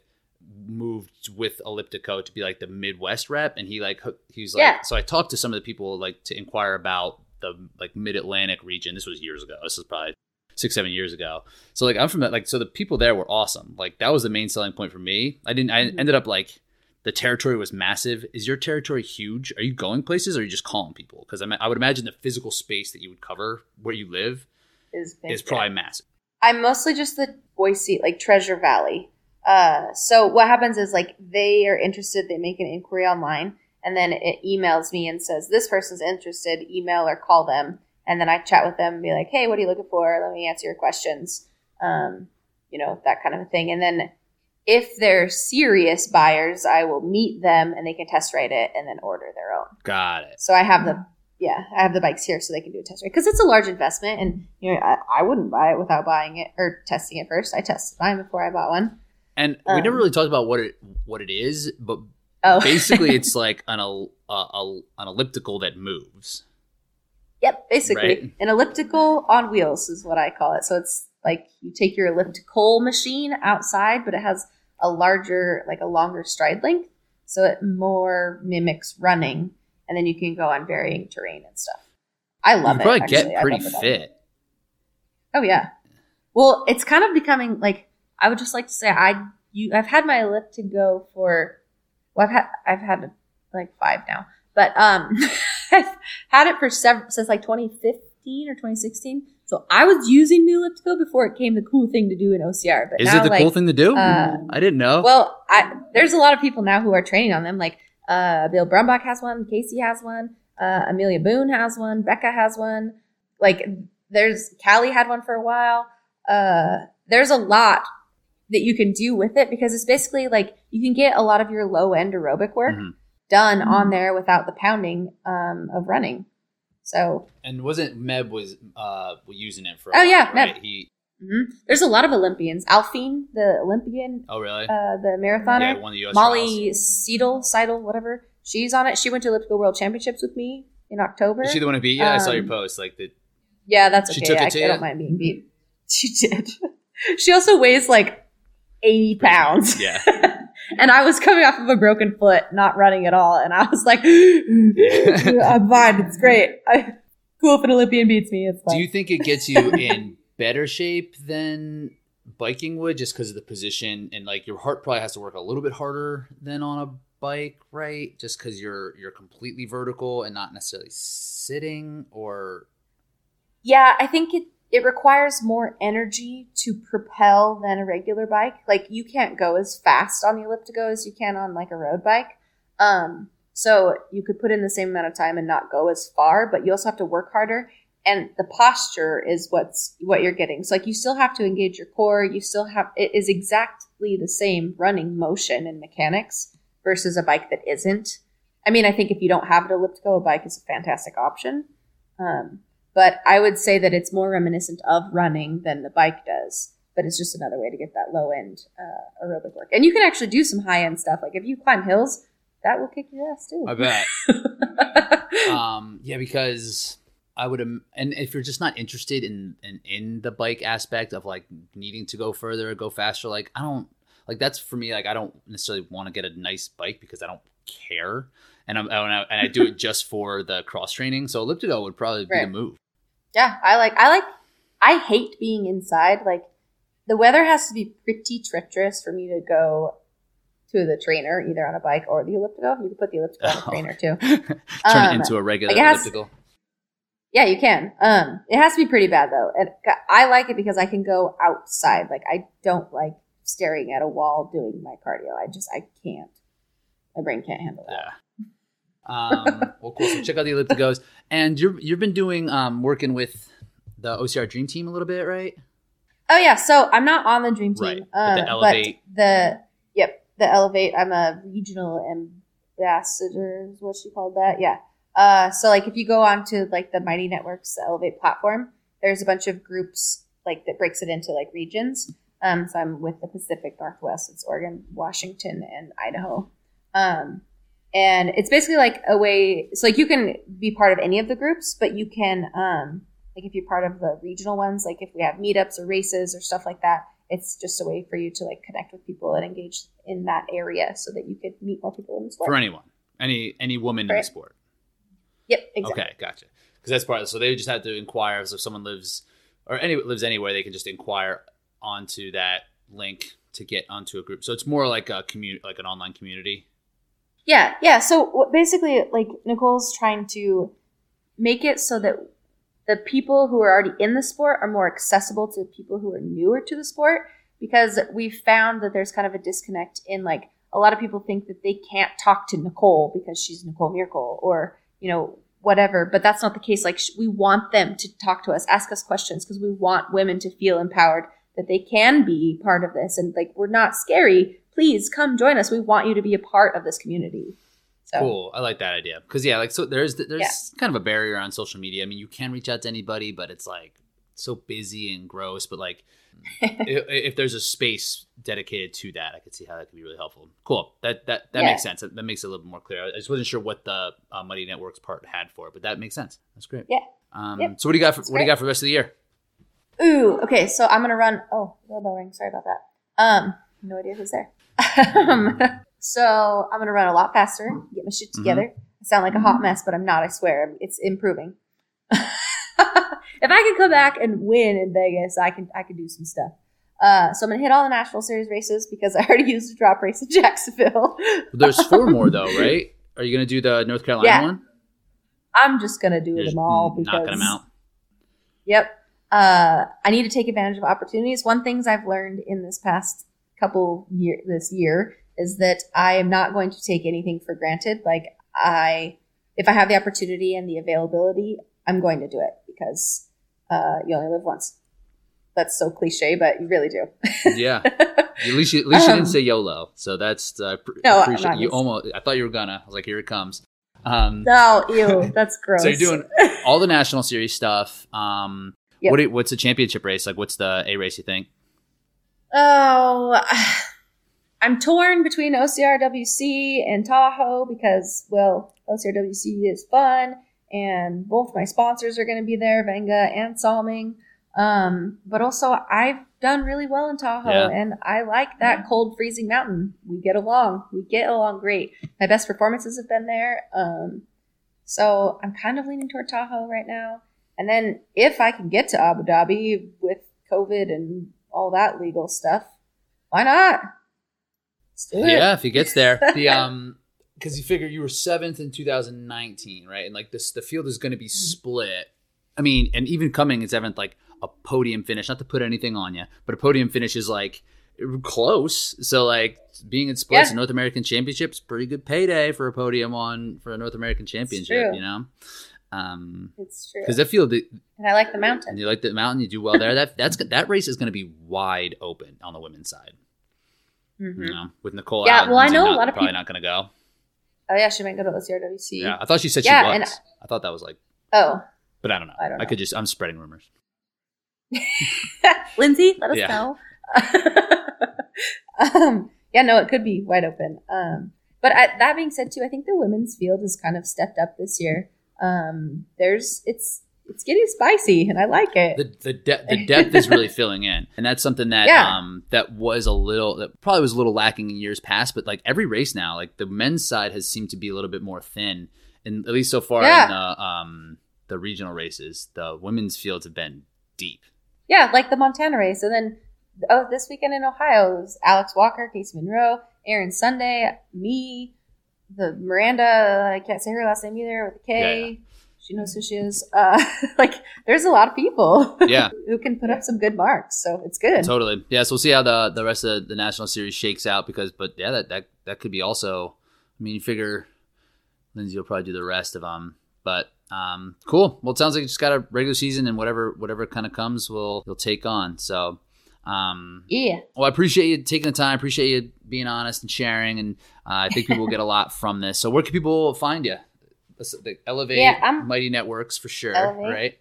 moved with ElliptiGO to be like the Midwest rep, and he like he's like Yeah. so I talked to some of the people like to inquire about the like Mid Atlantic region. This was years ago. This is probably six seven years ago. So like I'm from that like so the people there were awesome. Like that was the main selling point for me. I didn't I Mhm. ended up like the territory was massive. Is your territory huge? Are you going places or are you just calling people? Because I, I would imagine the physical space that you would cover where you live is is probably massive. I'm mostly just the Boise, like Treasure Valley. Uh, so what happens is like they are interested, they make an inquiry online, and then it emails me and says this person's interested. Email or call them, and then I chat with them and be like, hey, what are you looking for? Let me answer your questions. Um, you know that kind of a thing. And then if they're serious buyers, I will meet them and they can test ride it and then order their own. Got it. So I have the yeah, I have the bikes here so they can do a test ride because it's a large investment, and you know I, I wouldn't buy it without buying it or testing it first. I tested mine before I bought one. And we Um, never really talked about what it what it is, but Oh, basically it's [LAUGHS] like an a, a, an elliptical that moves. yep, basically Right. an elliptical on wheels is what I call it. So it's like you take your elliptical machine outside, but it has a larger, like a longer stride length, so it more mimics running, and then you can go on varying terrain and stuff. I love you it. probably actually. get pretty fit. Oh yeah. Well, it's kind of becoming like I would just like to say I you I've had my elliptigo for well I've had I've had like five now, but um [LAUGHS] I've had it for several since like 2015 or 2016. So I was using new elliptigo before it came the cool thing to do in OCR. But Is now, it the like, cool thing to do? uh, I didn't know. Well, I there's a lot of people now who are training on them. Like uh, Bill Brumbach has one, Casey has one, uh, Amelia Boone has one, Becca has one. Like there's Callie had one for a while. Uh, there's a lot that you can do with it because it's basically like you can get a lot of your low end aerobic work Mhm. done on there without the pounding um, of running. So and wasn't Meb was uh using it for? a Oh, while, yeah, right? Meb. He. mhm. there's a lot of Olympians. Aliphine, the Olympian, Oh really? uh, the marathoner. yeah, one of the U.S. Molly Seidel, Seidel, whatever. She's on it. She went to ElliptiGO World Championships with me in October. Is she the one who beat you? I saw your Um, post. Like the yeah, that's She okay. took it I, to I you? don't mind being beat. [LAUGHS] She did. she also weighs like 80 pounds. yeah. [LAUGHS] and I was coming off of a broken foot, not running at all. And I was like, [GASPS] I'm fine. It's great. I, cool if an Olympian beats me. It's Do you think it gets you in [LAUGHS] better shape than biking would, just because of the position and like your heart probably has to work a little bit harder than on a bike, right? Just because you're you're completely vertical and not necessarily sitting, or Yeah, I think it it requires more energy to propel than a regular bike. Like you can't go as fast on the elliptigo as you can on like a road bike. Um, so you could put in the same amount of time and not go as far, but you also have to work harder. And the posture is what's what you're getting. So like you still have to engage your core. You still have it is exactly the same running motion and mechanics versus a bike that isn't. I mean, I think if you don't have an elliptical, a bike is a fantastic option. Um, but I would say that it's more reminiscent of running than the bike does. But it's just another way to get that low end uh, aerobic work. And you can actually do some high end stuff. Like if you climb hills, that will kick your ass too. I bet. [LAUGHS] um, yeah, because I would, im- and if you're just not interested in, in in the bike aspect of like needing to go further, go faster, like I don't like that's for me. Like I don't necessarily want to get a nice bike because I don't care, and I'm and I, and I do it just for the cross training. So elliptical would probably be Right. the move. Yeah, I like I like I hate being inside. Like the weather has to be pretty treacherous for me to go to the trainer, either on a bike or the elliptical. You can put the elliptical on the [LAUGHS] Oh. trainer too. [LAUGHS] Turn Um, it into a regular like, has- elliptical. Yeah, you can. Um, it has to be pretty bad though. And I like it because I can go outside. Like I don't like staring at a wall doing my cardio. I just I can't. My brain can't handle that. Yeah. Um, well, cool. So check out the elliptigos, and you've you've been doing um working with the OCR Dream Team a little bit, right? Oh yeah, so I'm not on the dream team, Right, but uh, the but Elevate- the yep the elevate. I'm a regional ambassador. Is what she called that? Yeah. Uh, so like if you go on to like the Mighty Networks the Elevate platform, there's a bunch of groups like that breaks it into like regions. Um, so I'm with the Pacific Northwest. It's Oregon, Washington, and Idaho. Um, and it's basically like a way. So like you can be part of any of the groups, but you can um, like if you're part of the regional ones, like if we have meetups or races or stuff like that, it's just a way for you to like connect with people and engage in that area so that you could meet more people in the sport. For anyone, any any woman in the sport. Yep, exactly. Okay, gotcha. Because that's part. Of, so they just have to inquire. So if someone lives or any lives anywhere, they can just inquire onto that link to get onto a group. So it's more like a community, like an online community. Yeah, yeah. So basically, like Nicole's trying to make it so that the people who are already in the sport are more accessible to people who are newer to the sport because we found that there's kind of a disconnect in like a lot of people think that they can't talk to Nicole because she's Nicole Mericle or you know whatever but that's not the case like we want them to talk to us ask us questions because we want women to feel empowered that they can be part of this and like we're not scary please come join us we want you to be a part of this community so Cool. I like that idea because yeah, like so there's there's Yeah. kind of a barrier on social media. I mean, you can reach out to anybody, but it's like so busy and gross. But like, [LAUGHS] if, if there's a space dedicated to that, I could see how that could be really helpful. Cool. That that that Yeah. makes sense. That, that makes it a little bit more clear. I just wasn't sure what the uh, Mighty Networks part had for it, but that makes sense. That's great. Yeah. Um, Yep. So what do you got? For, That's what do you got for the rest of the year? Ooh, okay. So I'm gonna run. Oh, doorbell ring. Sorry about that. Um, no idea who's there. Um, so I'm gonna run a lot faster. Get my shit together. I sound like a hot mess, but I'm not. I swear, it's improving. [LAUGHS] if I can come back and win in Vegas, I can. I can do some stuff. Uh, so I'm gonna hit all the National Series races because I already [LAUGHS] used the drop race in Jacksonville. There's four [LAUGHS] more though, right? Are you gonna do the North Carolina Yeah. one? I'm just gonna do You're them all because knocking them out. Yep. Uh, I need to take advantage of opportunities. One things I've learned in this past couple year this year is that I am not going to take anything for granted. Like I, if I have the opportunity and the availability, I'm going to do it because uh, you only live once. That's so cliche, but you really do. [LAUGHS] Yeah. At least you, at least you Um, didn't say YOLO. So that's uh, pr- No, appreciate you. Almost. I thought you were gonna. I was like, here it comes. Um, No, ew, that's gross. [LAUGHS] so you're doing all the national series stuff. Um, Yep. what what's the championship race like? What's the A race? You think? Oh, [SIGHS] I'm torn between OCRWC and Tahoe because, well, OCRWC is fun, and both my sponsors are going to be there, Venga and Salming. Um, but also, I've done really well in Tahoe, Yeah. and I like that cold, freezing mountain. We get along. We get along great. My best performances have been there. Um, so I'm kind of leaning toward Tahoe right now. And then if I can get to Abu Dhabi with COVID and all that legal stuff, why not? Let's do it. Yeah, if he gets there. [LAUGHS] The um, because you figure you were seventh in 2019, right? And like this, the field is going to be Mm-hmm. split. I mean, and even coming in seventh, like a podium finish. Not to put anything on you, but a podium finish is like close. So like being in splits Yeah. North American Championships, pretty good payday for a podium on for a North American Championship. You know, um, It's true. because that field and I like the mountain. and mountain. you like the mountain, you do well there. That that's that race is going to be wide open on the women's side. Mhm. You know, with Nicole. Yeah, out, well, I Lindsay know a lot of probably people- not going to go. Oh, yeah, she might go to OCRWC. Yeah, I thought she said Yeah, she and- was. I thought that was like, Oh, but I don't know. I don't know. could just. I'm spreading rumors. [LAUGHS] Lindsay, let us Yeah. know. [LAUGHS] um, yeah, no, it could be wide open. Um, but I, that being said, too, I think the women's field has kind of stepped up this year. Um, there's it's it's getting spicy, and I like it. The the, de- the depth is really [LAUGHS] filling in, and that's something that Yeah. um that was a little that probably was a little lacking in years past. But like every race now, like the men's side has seemed to be a little bit more thin, and at least so far Yeah. in the um the regional races, the women's fields have been deep. Yeah, like the Montana race. And then, oh, this weekend in Ohio, it was Alex Walker, Casey Monroe, Aaron Sunday, me, the Miranda, I can't say her last name either, with a K. Yeah, She knows who she is. Uh, [LAUGHS] like, there's a lot of people [LAUGHS] Yeah, who can put up some good marks. So it's good. totally. Yeah, so we'll see how the the rest of the national series shakes out because, but yeah, that that that could be also. I mean, you figure Lindsay will probably do the rest of them, but um, cool. Well, it sounds like you just got a regular season and whatever whatever kind of comes, will you'll take on. So. Um, yeah. well, I appreciate you taking the time. Appreciate you being honest and sharing, and uh, I think people will get a lot from this. So, where can people find you? The Elevate Yeah, I'm- Mighty Networks for sure, Elevate. right?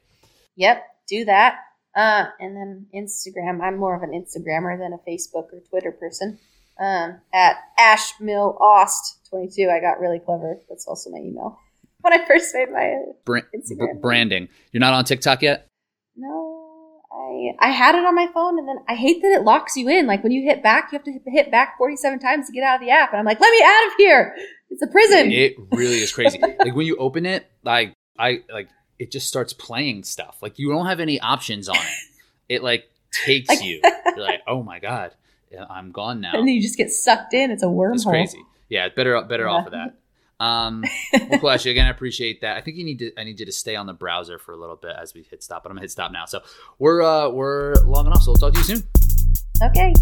Yep, do that. Uh, and then Instagram. I'm more of an Instagrammer than a Facebook or Twitter person. Um, at ashmillosst22. I got really clever. That's also my email. [LAUGHS] When I first made my Bra- branding. You're not on TikTok yet. no, I I had it on my phone, and then I hate that it locks you in. Like when you hit back, you have to hit- hit back 47 times to get out of the app. And I'm like, let me out of here. It's a prison. It really is crazy. [LAUGHS] like when you open it, like I like it just starts playing stuff. Like you don't have any options on it. It like takes Like- you. [LAUGHS] You're like, oh my god, I'm gone now. and then you just get sucked in. It's a wormhole. It's crazy. Yeah, better better off of that. [LAUGHS] Um, [LAUGHS] well, cool, Ashley. Again, I appreciate that. I think you need to. I need you to stay on the browser for a little bit as we hit stop. But I'm gonna hit stop now. So we're uh we're long enough. So we'll talk to you soon. Okay.